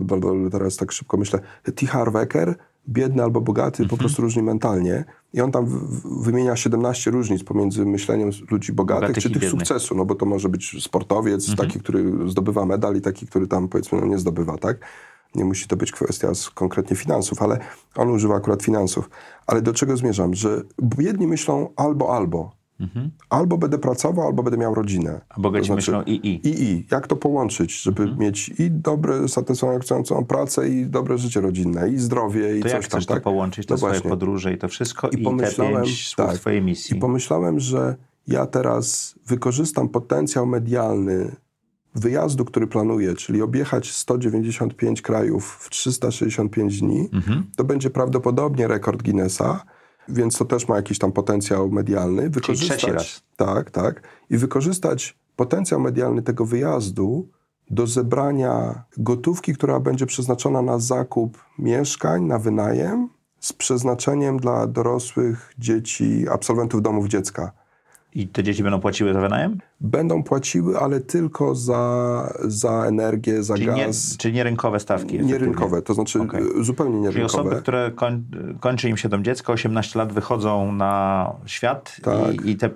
teraz tak szybko myślę, T. Harv Eker, biedny albo bogaty, Mhm. po prostu różni mentalnie. I on tam w- w- wymienia 17 różnic pomiędzy myśleniem ludzi bogatych, Bogatych czy tych biednych. sukcesu, no bo to może być sportowiec, Mhm. taki, który zdobywa medal i taki, który tam powiedzmy no, nie zdobywa, tak? Nie musi to być kwestia konkretnie finansów, ale on używa akurat finansów. Ale do czego zmierzam? Że jedni myślą albo, albo. Albo będę pracował, albo będę miał rodzinę. Mhm. A bogaci To znaczy- myślą i i. I, i. Jak to połączyć, żeby Mhm. mieć i dobre, satysfakcjonującą pracę, i dobre życie rodzinne, i zdrowie, i To coś jak tam, tak? to połączyć, te No swoje właśnie. podróże i to wszystko i, I te pomyślałem, słów tak. twojej misji. I pomyślałem, że ja teraz wykorzystam potencjał medialny wyjazdu, który planuję, czyli objechać 195 krajów w 365 dni. Mhm. To będzie prawdopodobnie rekord Guinnessa, więc to też ma jakiś tam potencjał medialny. Wykorzystać, trzeci raz. Tak, tak. I wykorzystać potencjał medialny tego wyjazdu do zebrania gotówki, która będzie przeznaczona na zakup mieszkań, na wynajem, z przeznaczeniem dla dorosłych dzieci, absolwentów domów dziecka. I te dzieci będą płaciły za wynajem? Będą płaciły, ale tylko za, za energię, za Czyli nie, gaz. czyli nie rynkowe stawki. Nie rynkowe, to znaczy Okej. y, zupełnie nie Czyli osoby, rynkowe. które koń, kończy im się dom dziecko, 18 lat wychodzą na świat Tak. i, i te,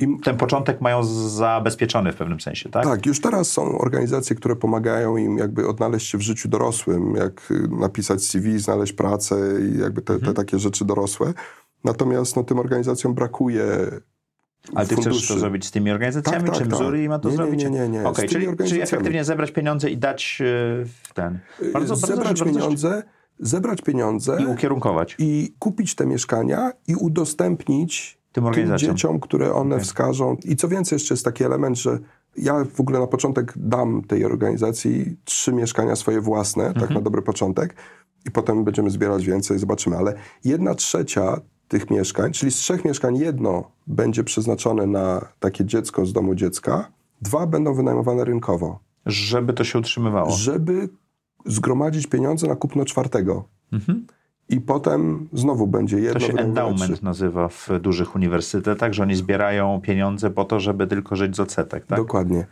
I- ten początek mają zabezpieczony w pewnym sensie, tak? Tak, już teraz są organizacje, które pomagają im jakby odnaleźć się w życiu dorosłym, jak y, napisać CV, znaleźć pracę i jakby te, Mhm. te takie rzeczy dorosłe. Natomiast no, tym organizacjom brakuje Ale ty chcesz funduszy. to zrobić z tymi organizacjami, Tak, tak, czy tak. Missouri ma to Nie, nie, zrobić? nie, nie, nie. Okej, tymi czyli, czyli efektywnie zebrać pieniądze i dać yy, ten. Bardzo, zebrać bardzo, bardzo pieniądze, zebrać pieniądze I ukierunkować. i kupić te mieszkania i udostępnić Tym tym dzieciom, które one wskażą. I co więcej, jeszcze jest taki element, że ja w ogóle na początek dam tej organizacji trzy mieszkania swoje własne, tak Mhm. na dobry początek, i potem będziemy zbierać więcej, zobaczymy. Ale jedna trzecia tych mieszkań, czyli z trzech mieszkań jedno będzie przeznaczone na takie dziecko z domu dziecka, dwa będą wynajmowane rynkowo, Żeby to się utrzymywało. żeby zgromadzić pieniądze na kupno czwartego. I potem znowu będzie jedno Mhm. To się endowment trzy. nazywa w dużych uniwersytetach, że oni zbierają pieniądze po to, żeby tylko żyć z odsetek, tak? Dokładnie.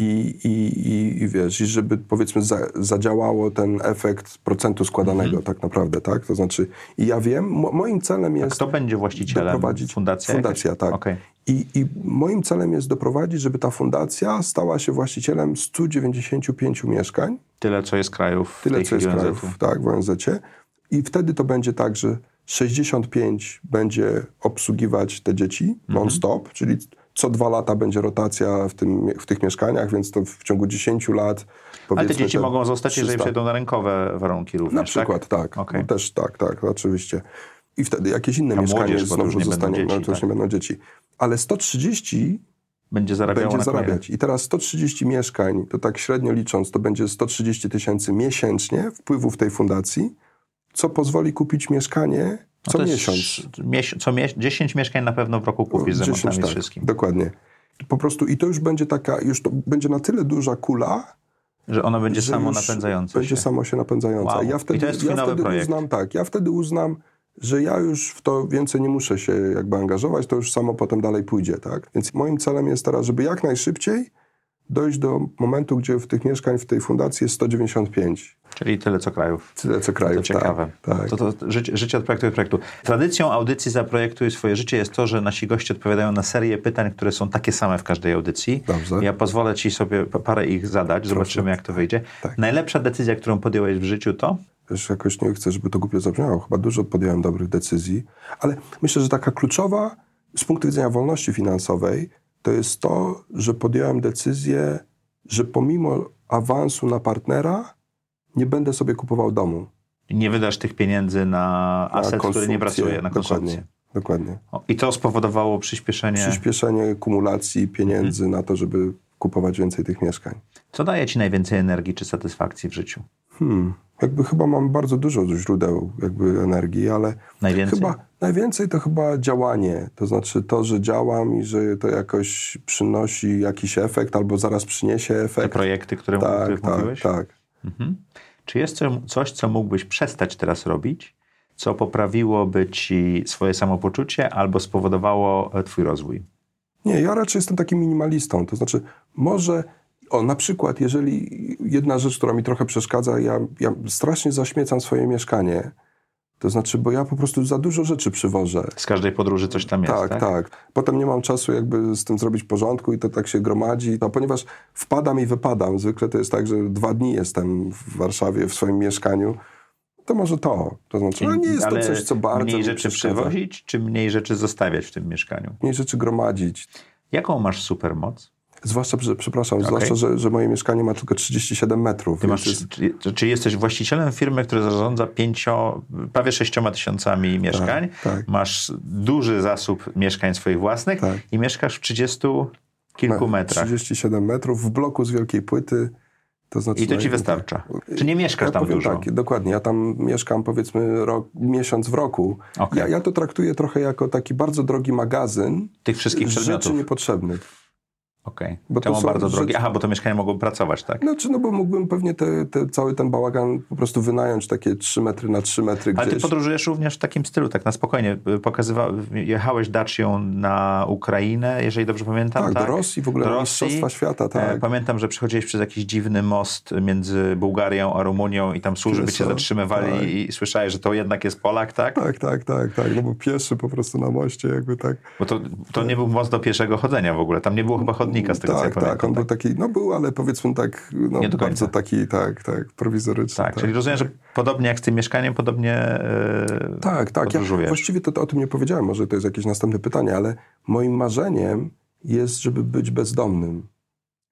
I, i, i, I wiesz, i żeby powiedzmy za, zadziałało ten efekt procentu składanego Mhm. tak naprawdę, tak? To znaczy, i ja wiem, mo, moim celem jest Kto będzie właścicielem? doprowadzić... Fundacja? Fundacja, jakaś? tak. Okej. I, I moim celem jest doprowadzić, żeby ta fundacja stała się właścicielem 195 mieszkań, Tyle, co jest krajów tyle co jest krajów, tak, w ONZ-cie. I wtedy to będzie tak, że 65 będzie obsługiwać te dzieci Mhm. non-stop, czyli co dwa lata będzie rotacja w, tym, w tych mieszkaniach, więc to w ciągu 10 lat Ale te dzieci te mogą zostać, jeżeli 300. przejdą na rynkowe warunki również, Na przykład, tak. Okej. No też tak, tak, oczywiście. I wtedy jakieś inne A mieszkanie młodzież, znowu zostanie, no dzieci, to już tak. nie będą dzieci. Ale 130 Będzie będzie zarabiać. I teraz 130 mieszkań, to tak średnio licząc, to będzie 130 tysięcy miesięcznie wpływów tej fundacji, co pozwoli kupić mieszkanie No co miesiąc. mies- co mie- 10 mieszkań na pewno w roku kupisz z 10, remontami tak, wszystkim. Dokładnie. Po prostu i to już będzie taka, już to będzie na tyle duża kula, Że ono będzie że samo już napędzające będzie się. samo się napędzająca. Wow. I ja I wtedy, to jest ja wtedy projekt. uznam, tak, ja wtedy uznam, że ja już w to więcej nie muszę się jakby angażować, to już samo potem dalej pójdzie, tak? Więc moim celem jest teraz, żeby jak najszybciej dojść do momentu, gdzie w tych mieszkań w tej fundacji jest 195. Czyli tyle co krajów. Tyle co To krajów. ciekawe. Tak, tak. To, to życie, życie od projektu do projektu. Tradycją audycji Zaprojektuj swoje życie jest to, że nasi goście odpowiadają na serię pytań, które są takie same w każdej audycji. Dobrze. Ja pozwolę ci sobie pa- parę ich zadać, zobaczymy jak to wyjdzie. Tak. Najlepsza decyzja, którą podjąłeś w życiu to? Wiesz, jakoś nie chcę, żeby to głupio zabrzmiało. Chyba dużo podjąłem dobrych decyzji, ale myślę, że taka kluczowa z punktu widzenia wolności finansowej to jest to, że podjąłem decyzję, że pomimo awansu na partnera nie będę sobie kupował domu. Nie wydasz tych pieniędzy na Na aset, który nie pracuje, na konsumpcję. Dokładnie. Dokładnie. O, I to spowodowało przyspieszenie. Przyspieszenie kumulacji pieniędzy Mhm. na to, żeby kupować więcej tych mieszkań. Co daje ci najwięcej energii czy satysfakcji w życiu? Hmm. Jakby chyba mam bardzo dużo źródeł jakby energii, ale Najwięcej? chyba najwięcej to chyba działanie. To znaczy to, że działam i że to jakoś przynosi jakiś efekt albo zaraz przyniesie Te efekt. projekty, które Tak, tak, mówiłeś? tak. Mhm. Czy jest co- coś, co mógłbyś przestać teraz robić, co poprawiłoby ci swoje samopoczucie albo spowodowało e, twój rozwój? Nie, ja raczej jestem takim minimalistą. To znaczy, może, o na przykład, jeżeli jedna rzecz, która mi trochę przeszkadza, ja, ja strasznie zaśmiecam swoje mieszkanie. To znaczy, bo ja po prostu za dużo rzeczy przywożę. Z każdej podróży coś tam jest, Tak, tak? tak. Potem nie mam czasu jakby z tym zrobić porządku i to tak się gromadzi. No, ponieważ wpadam i wypadam. Zwykle to jest tak, że dwa dni jestem w Warszawie, w swoim mieszkaniu. To może to. To znaczy, no nie jest Ale to coś, co bardzo mniej rzeczy przywozić, czy mniej rzeczy zostawiać w tym mieszkaniu? Mniej rzeczy gromadzić. Jaką masz supermoc? Zwłaszcza, że, przepraszam, zwłaszcza, że, że moje mieszkanie ma tylko 37 metrów. Masz, jest- czy, czy, jesteś właścicielem firmy, która zarządza pięcio, prawie sześcioma tysiącami mieszkań? tak. Masz duży zasób mieszkań swoich własnych Tak. i mieszkasz w 30 kilku ma metrach. 37 metrów w bloku z wielkiej płyty. To znaczy, I to no, ci wystarcza. Czy nie mieszkasz ja tam dużo? Tak, dokładnie. Ja tam mieszkam powiedzmy rok, miesiąc w roku. Okej. Ja, ja to traktuję trochę jako taki bardzo drogi magazyn Tych wszystkich rzeczy przedmiotów. niepotrzebnych. Okej. To Czemu są bardzo drogie? rzeczy- Aha, bo to mieszkanie mogło pracować, tak? Znaczy, no bo mógłbym pewnie te, te, cały ten bałagan po prostu wynająć takie 3 metry na 3 metry Ale ty podróżujesz również w takim stylu, tak na spokojnie. Pokazywa... Jechałeś Dacią na Ukrainę, jeżeli dobrze pamiętam, tak, tak? do Rosji w ogóle, Do Rosji. Świata, E, tak. Pamiętam, że przechodziłeś przez jakiś dziwny most między Bułgarią a Rumunią i tam służby cię Wiesz co? zatrzymywali Tak. i słyszałeś, że to jednak jest Polak, tak? Tak, tak, tak, tak. No bo pieszy po prostu na moście jakby tak. Bo to, to nie był most do pieszego chodzenia w ogóle. Tam nie było chyba chodnika z tego, co ja tak, pamiętam. tak, on był taki, no był, ale powiedzmy tak, no, Nie do końca. bardzo taki, tak, tak, prowizoryczny. Tak, czyli rozumiem, że podobnie jak z tym mieszkaniem, podobnie e, Tak, tak. Ja właściwie to, to o tym nie powiedziałem, może to jest jakieś następne pytanie, ale moim marzeniem jest, żeby być bezdomnym.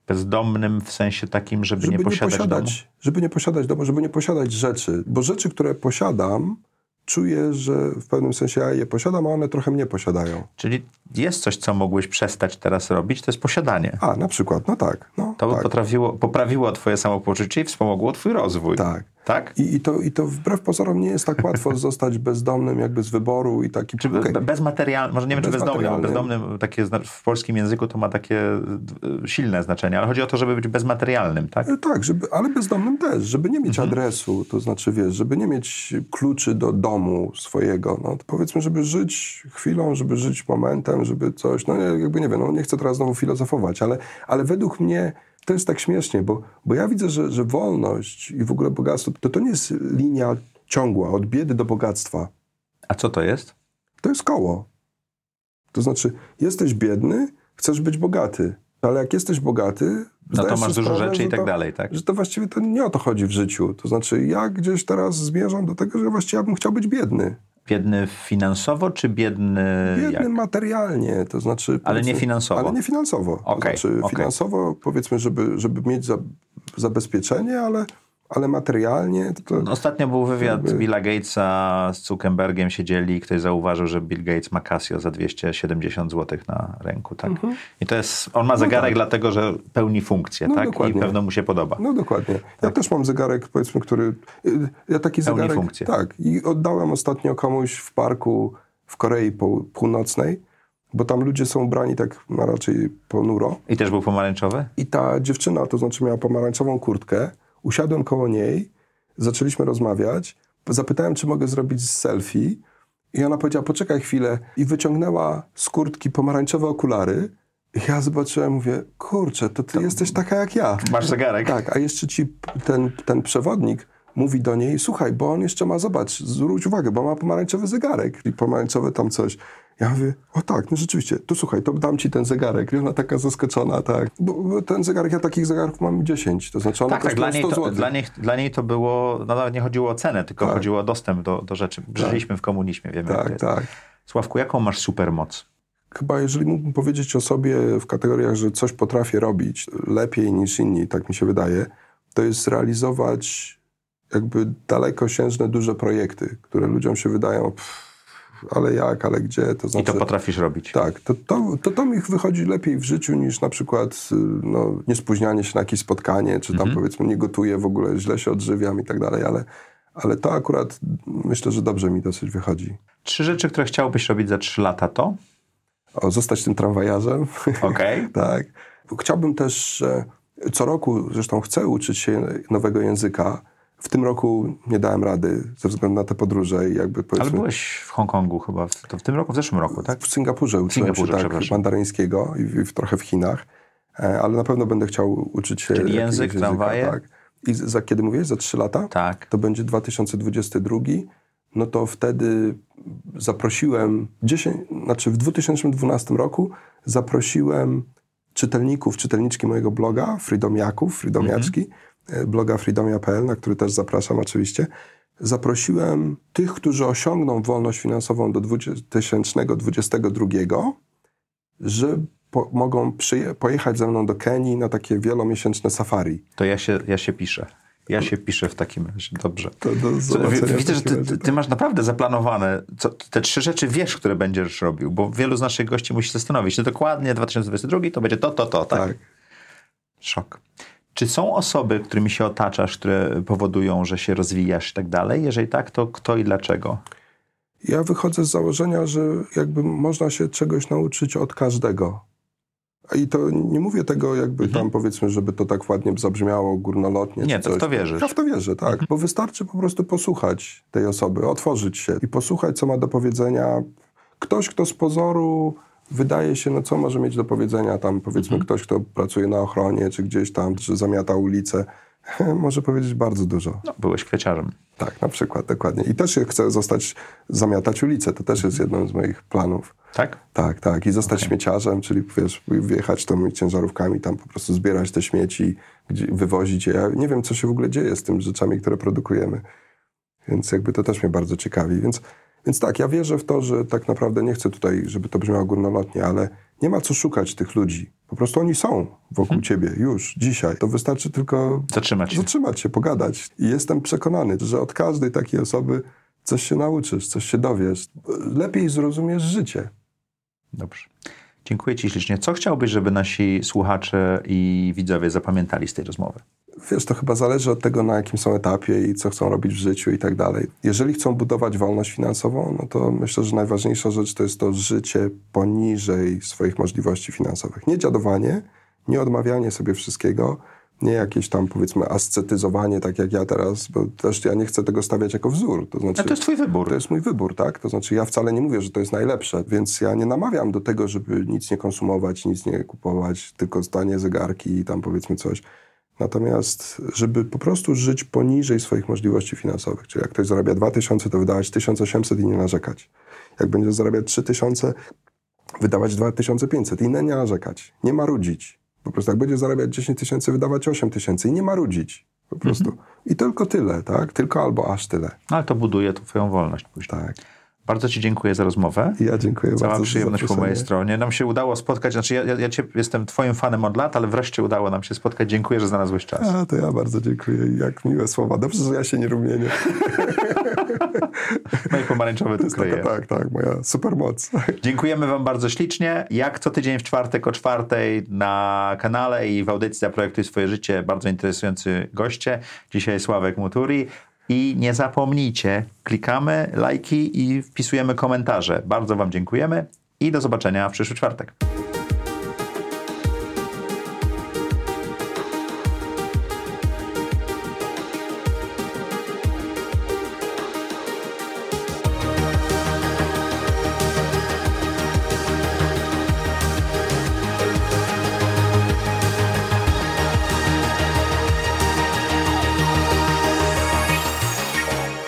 Bezdomnym w sensie takim, żeby, Żeby nie posiadać, domu. żeby nie posiadać domu, żeby nie posiadać rzeczy, bo rzeczy, które posiadam, czuję, że w pewnym sensie ja je posiadam, a one trochę mnie posiadają. Czyli jest coś, co mogłeś przestać teraz robić, to jest posiadanie. A, na przykład, no tak, no, To by tak, potrafiło, poprawiło twoje samopoczucie i wspomogło twój rozwój. tak. Tak? I, i, to, I to wbrew pozorom nie jest tak łatwo zostać bezdomnym jakby z wyboru i taki... Czy be- bezmaterialny, może nie wiem, czy bezdomny, bo bezdomny takie w polskim języku to ma takie e, silne znaczenie, ale chodzi o to, żeby być bezmaterialnym, tak? E, Tak, żeby, ale bezdomnym też, żeby nie mieć Mhm. adresu, to znaczy, wiesz, żeby nie mieć kluczy do domu swojego. No, powiedzmy, żeby żyć chwilą, żeby żyć momentem, żeby coś, no jakby nie wiem, no nie chcę teraz znowu filozofować, ale, ale według mnie to jest tak śmiesznie, bo, bo ja widzę, że, że wolność i w ogóle bogactwo, to, to nie jest linia ciągła od biedy do bogactwa. A co to jest? To jest koło. To znaczy, jesteś biedny, chcesz być bogaty, ale jak jesteś bogaty, No to masz dużo sprawę, rzeczy i tak to- dalej, tak? że to właściwie to nie o to chodzi w życiu. To znaczy, ja gdzieś teraz zmierzam do tego, że właściwie ja bym chciał być biedny. Biedny finansowo, czy biedny, Biedny jak? materialnie, to znaczy... Ale nie finansowo. Ale nie finansowo. Okej, to znaczy, okej. finansowo powiedzmy, żeby, żeby mieć za, zabezpieczenie, ale, ale materialnie to... No, Ostatnio był wywiad Jakby- Billa Gatesa z Zuckerbergiem, siedzieli i ktoś zauważył, że Bill Gates ma Casio za 270 zł na ręku, tak? I to jest, on ma zegarek dlatego, że pełni funkcję, No, tak? I dokładnie. pewno mu się podoba. No dokładnie. Ja też mam zegarek, powiedzmy, który... Ja taki Pełni zegarek... funkcję. Tak. I oddałem ostatnio komuś w parku w Korei Pół- Północnej, bo tam ludzie są ubrani tak na raczej ponuro. I też był pomarańczowy? I ta dziewczyna, to znaczy miała pomarańczową kurtkę, usiadłem koło niej, zaczęliśmy rozmawiać, zapytałem, czy mogę zrobić selfie i ona powiedziała, poczekaj chwilę i wyciągnęła z kurtki pomarańczowe okulary i ja zobaczyłem, mówię, kurczę, to ty jesteś taka jak ja. Masz zegarek? Tak, a jeszcze ci ten, ten przewodnik mówi do niej, słuchaj, bo on jeszcze ma, zobacz, zwróć uwagę, bo ma pomarańczowy zegarek i pomarańczowe tam coś. Ja mówię, o tak, no rzeczywiście, to słuchaj, to dam ci ten zegarek. I ona taka zaskoczona, tak. Bo, bo ten zegarek, ja takich zegarków mam 10, to znaczy ona Tak, tak, dla niej, 100 to, dla, niej, dla niej to było, no nawet nie chodziło o cenę, tylko Tak. chodziło o dostęp do, do rzeczy. Żyliśmy w komunizmie, wiemy Tak, tak. Sławku, jaką masz supermoc? Chyba jeżeli mógłbym powiedzieć o sobie w kategoriach, że coś potrafię robić lepiej niż inni, tak mi się wydaje, to jest realizować jakby dalekosiężne, duże projekty, które ludziom się wydają, pff, ale jak, ale gdzie, to I znaczy... to potrafisz robić. Tak, to, to, to, to mi wychodzi lepiej w życiu niż na przykład y, no, niespóźnianie się na jakieś spotkanie, czy tam powiedzmy nie gotuję w ogóle, źle się odżywiam i tak dalej, ale, ale to akurat myślę, że dobrze mi dosyć wychodzi. Trzy rzeczy, które chciałbyś robić za trzy lata to? O, zostać tym tramwajarzem. Okej. tak. Chciałbym też, co roku zresztą chcę uczyć się nowego języka. W tym roku nie dałem rady ze względu na te podróże i jakby Ale powiedzmy... byłeś w Hongkongu chyba, w, to w tym roku, w zeszłym roku, tak? W Singapurze uczyłem Singapurze, się tak, mandaryńskiego i, w- w, trochę w Chinach, e, ale na pewno będę chciał uczyć się Czyli język, tramwaje? Tak. I za kiedy mówisz? Za trzy lata? Tak. To będzie 2022. no to wtedy zaprosiłem, 10, znaczy w 2012 roku zaprosiłem czytelników, czytelniczki mojego bloga, Freedomiaków, Freedomiaczki, e, bloga freedomia.pl, na który też zapraszam oczywiście. Zaprosiłem tych, którzy osiągną wolność finansową do 2022, że po, mogą przyje- pojechać ze mną do Kenii na takie wielomiesięczne safari. To ja się, ja się piszę. Ja się piszę w takim razie. Dobrze. To do zobaczenia Widzę, że ty, ty, ty masz naprawdę zaplanowane, co, te trzy rzeczy wiesz, które będziesz robił, bo wielu z naszych gości musi zastanowić, że dokładnie 2022 to będzie to, to, to, tak? Tak. Szok. Czy są osoby, którymi się otaczasz, które powodują, że się rozwijasz i tak dalej? Jeżeli tak, to kto i dlaczego? Ja wychodzę z założenia, że jakby można się czegoś nauczyć od każdego. I to nie mówię tego jakby tam powiedzmy, żeby to tak ładnie zabrzmiało górnolotnie. Mhm. Nie, to w to wierzysz. Ja w to wierzę, tak. Bo wystarczy po prostu posłuchać tej osoby, otworzyć się i posłuchać, co ma do powiedzenia. Ktoś, kto z pozoru wydaje się, no co może mieć do powiedzenia tam, powiedzmy ktoś, kto pracuje na ochronie, czy gdzieś tam, czy zamiata ulicę, może powiedzieć bardzo dużo. No, byłeś kwieciarzem. Tak, na przykład, dokładnie. I też chcę zostać, zamiatać ulicę. To też jest jednym z moich planów. Tak? Tak, tak. I zostać śmieciarzem, czyli wiesz, wjechać tymi ciężarówkami, tam po prostu zbierać te śmieci, wywozić je. Ja nie wiem, co się w ogóle dzieje z tymi rzeczami, które produkujemy. Więc jakby to też mnie bardzo ciekawi. Więc, więc tak, ja wierzę w to, że tak naprawdę nie chcę tutaj, żeby to brzmiało górnolotnie, ale nie ma co szukać tych ludzi. Po prostu oni są wokół ciebie już, dzisiaj. To wystarczy tylko Zatrzymać się. zatrzymać się, pogadać. I jestem przekonany, że od każdej takiej osoby coś się nauczysz, coś się dowiesz. Lepiej zrozumiesz życie. Dobrze. Dziękuję Ci ślicznie. Co chciałbyś, żeby nasi słuchacze i widzowie zapamiętali z tej rozmowy? Wiesz, to chyba zależy od tego, na jakim są etapie i co chcą robić w życiu i tak dalej. Jeżeli chcą budować wolność finansową, no to myślę, że najważniejsza rzecz to jest to życie poniżej swoich możliwości finansowych. Nie dziadowanie, nie odmawianie sobie wszystkiego, nie jakieś tam powiedzmy ascetyzowanie, tak jak ja teraz, bo też ja nie chcę tego stawiać jako wzór. To znaczy, A to jest Twój wybór. To jest mój wybór, tak? To znaczy ja wcale nie mówię, że to jest najlepsze, więc ja nie namawiam do tego, żeby nic nie konsumować, nic nie kupować, tylko stanie zegarki i tam powiedzmy coś. Natomiast, żeby po prostu żyć poniżej swoich możliwości finansowych, czyli jak ktoś zarabia 2000, to wydawać 1800 i nie narzekać. Jak będzie zarabiać 3000, wydawać 2500 i nie narzekać. Nie marudzić. Po prostu jak będzie zarabiać 10 tysięcy, wydawać 8 tysięcy i nie marudzić. Po prostu. I tylko tyle, tak? Tylko albo aż tyle. Ale to buduje Twoją wolność później. Tak. Bardzo Ci dziękuję za rozmowę. Ja dziękuję Cała bardzo za przyjemność po mojej stronie. Nam się udało spotkać, znaczy ja, ja, ja cię, jestem Twoim fanem od lat, ale wreszcie udało nam się spotkać. Dziękuję, że znalazłeś czas. A, to ja bardzo dziękuję. Jak miłe słowa. Dobrze, że ja się nie rumienię. No i pomarańczowy To jest taka, tak, tak, moja supermoc. Dziękujemy Wam bardzo ślicznie. Jak co tydzień w czwartek o czwartej na kanale i w audycji Zaprojektuj swoje życie bardzo interesujący goście. Dzisiaj Sławek Muturi. I nie zapomnijcie, klikamy lajki i wpisujemy komentarze. Bardzo Wam dziękujemy i do zobaczenia w przyszły czwartek.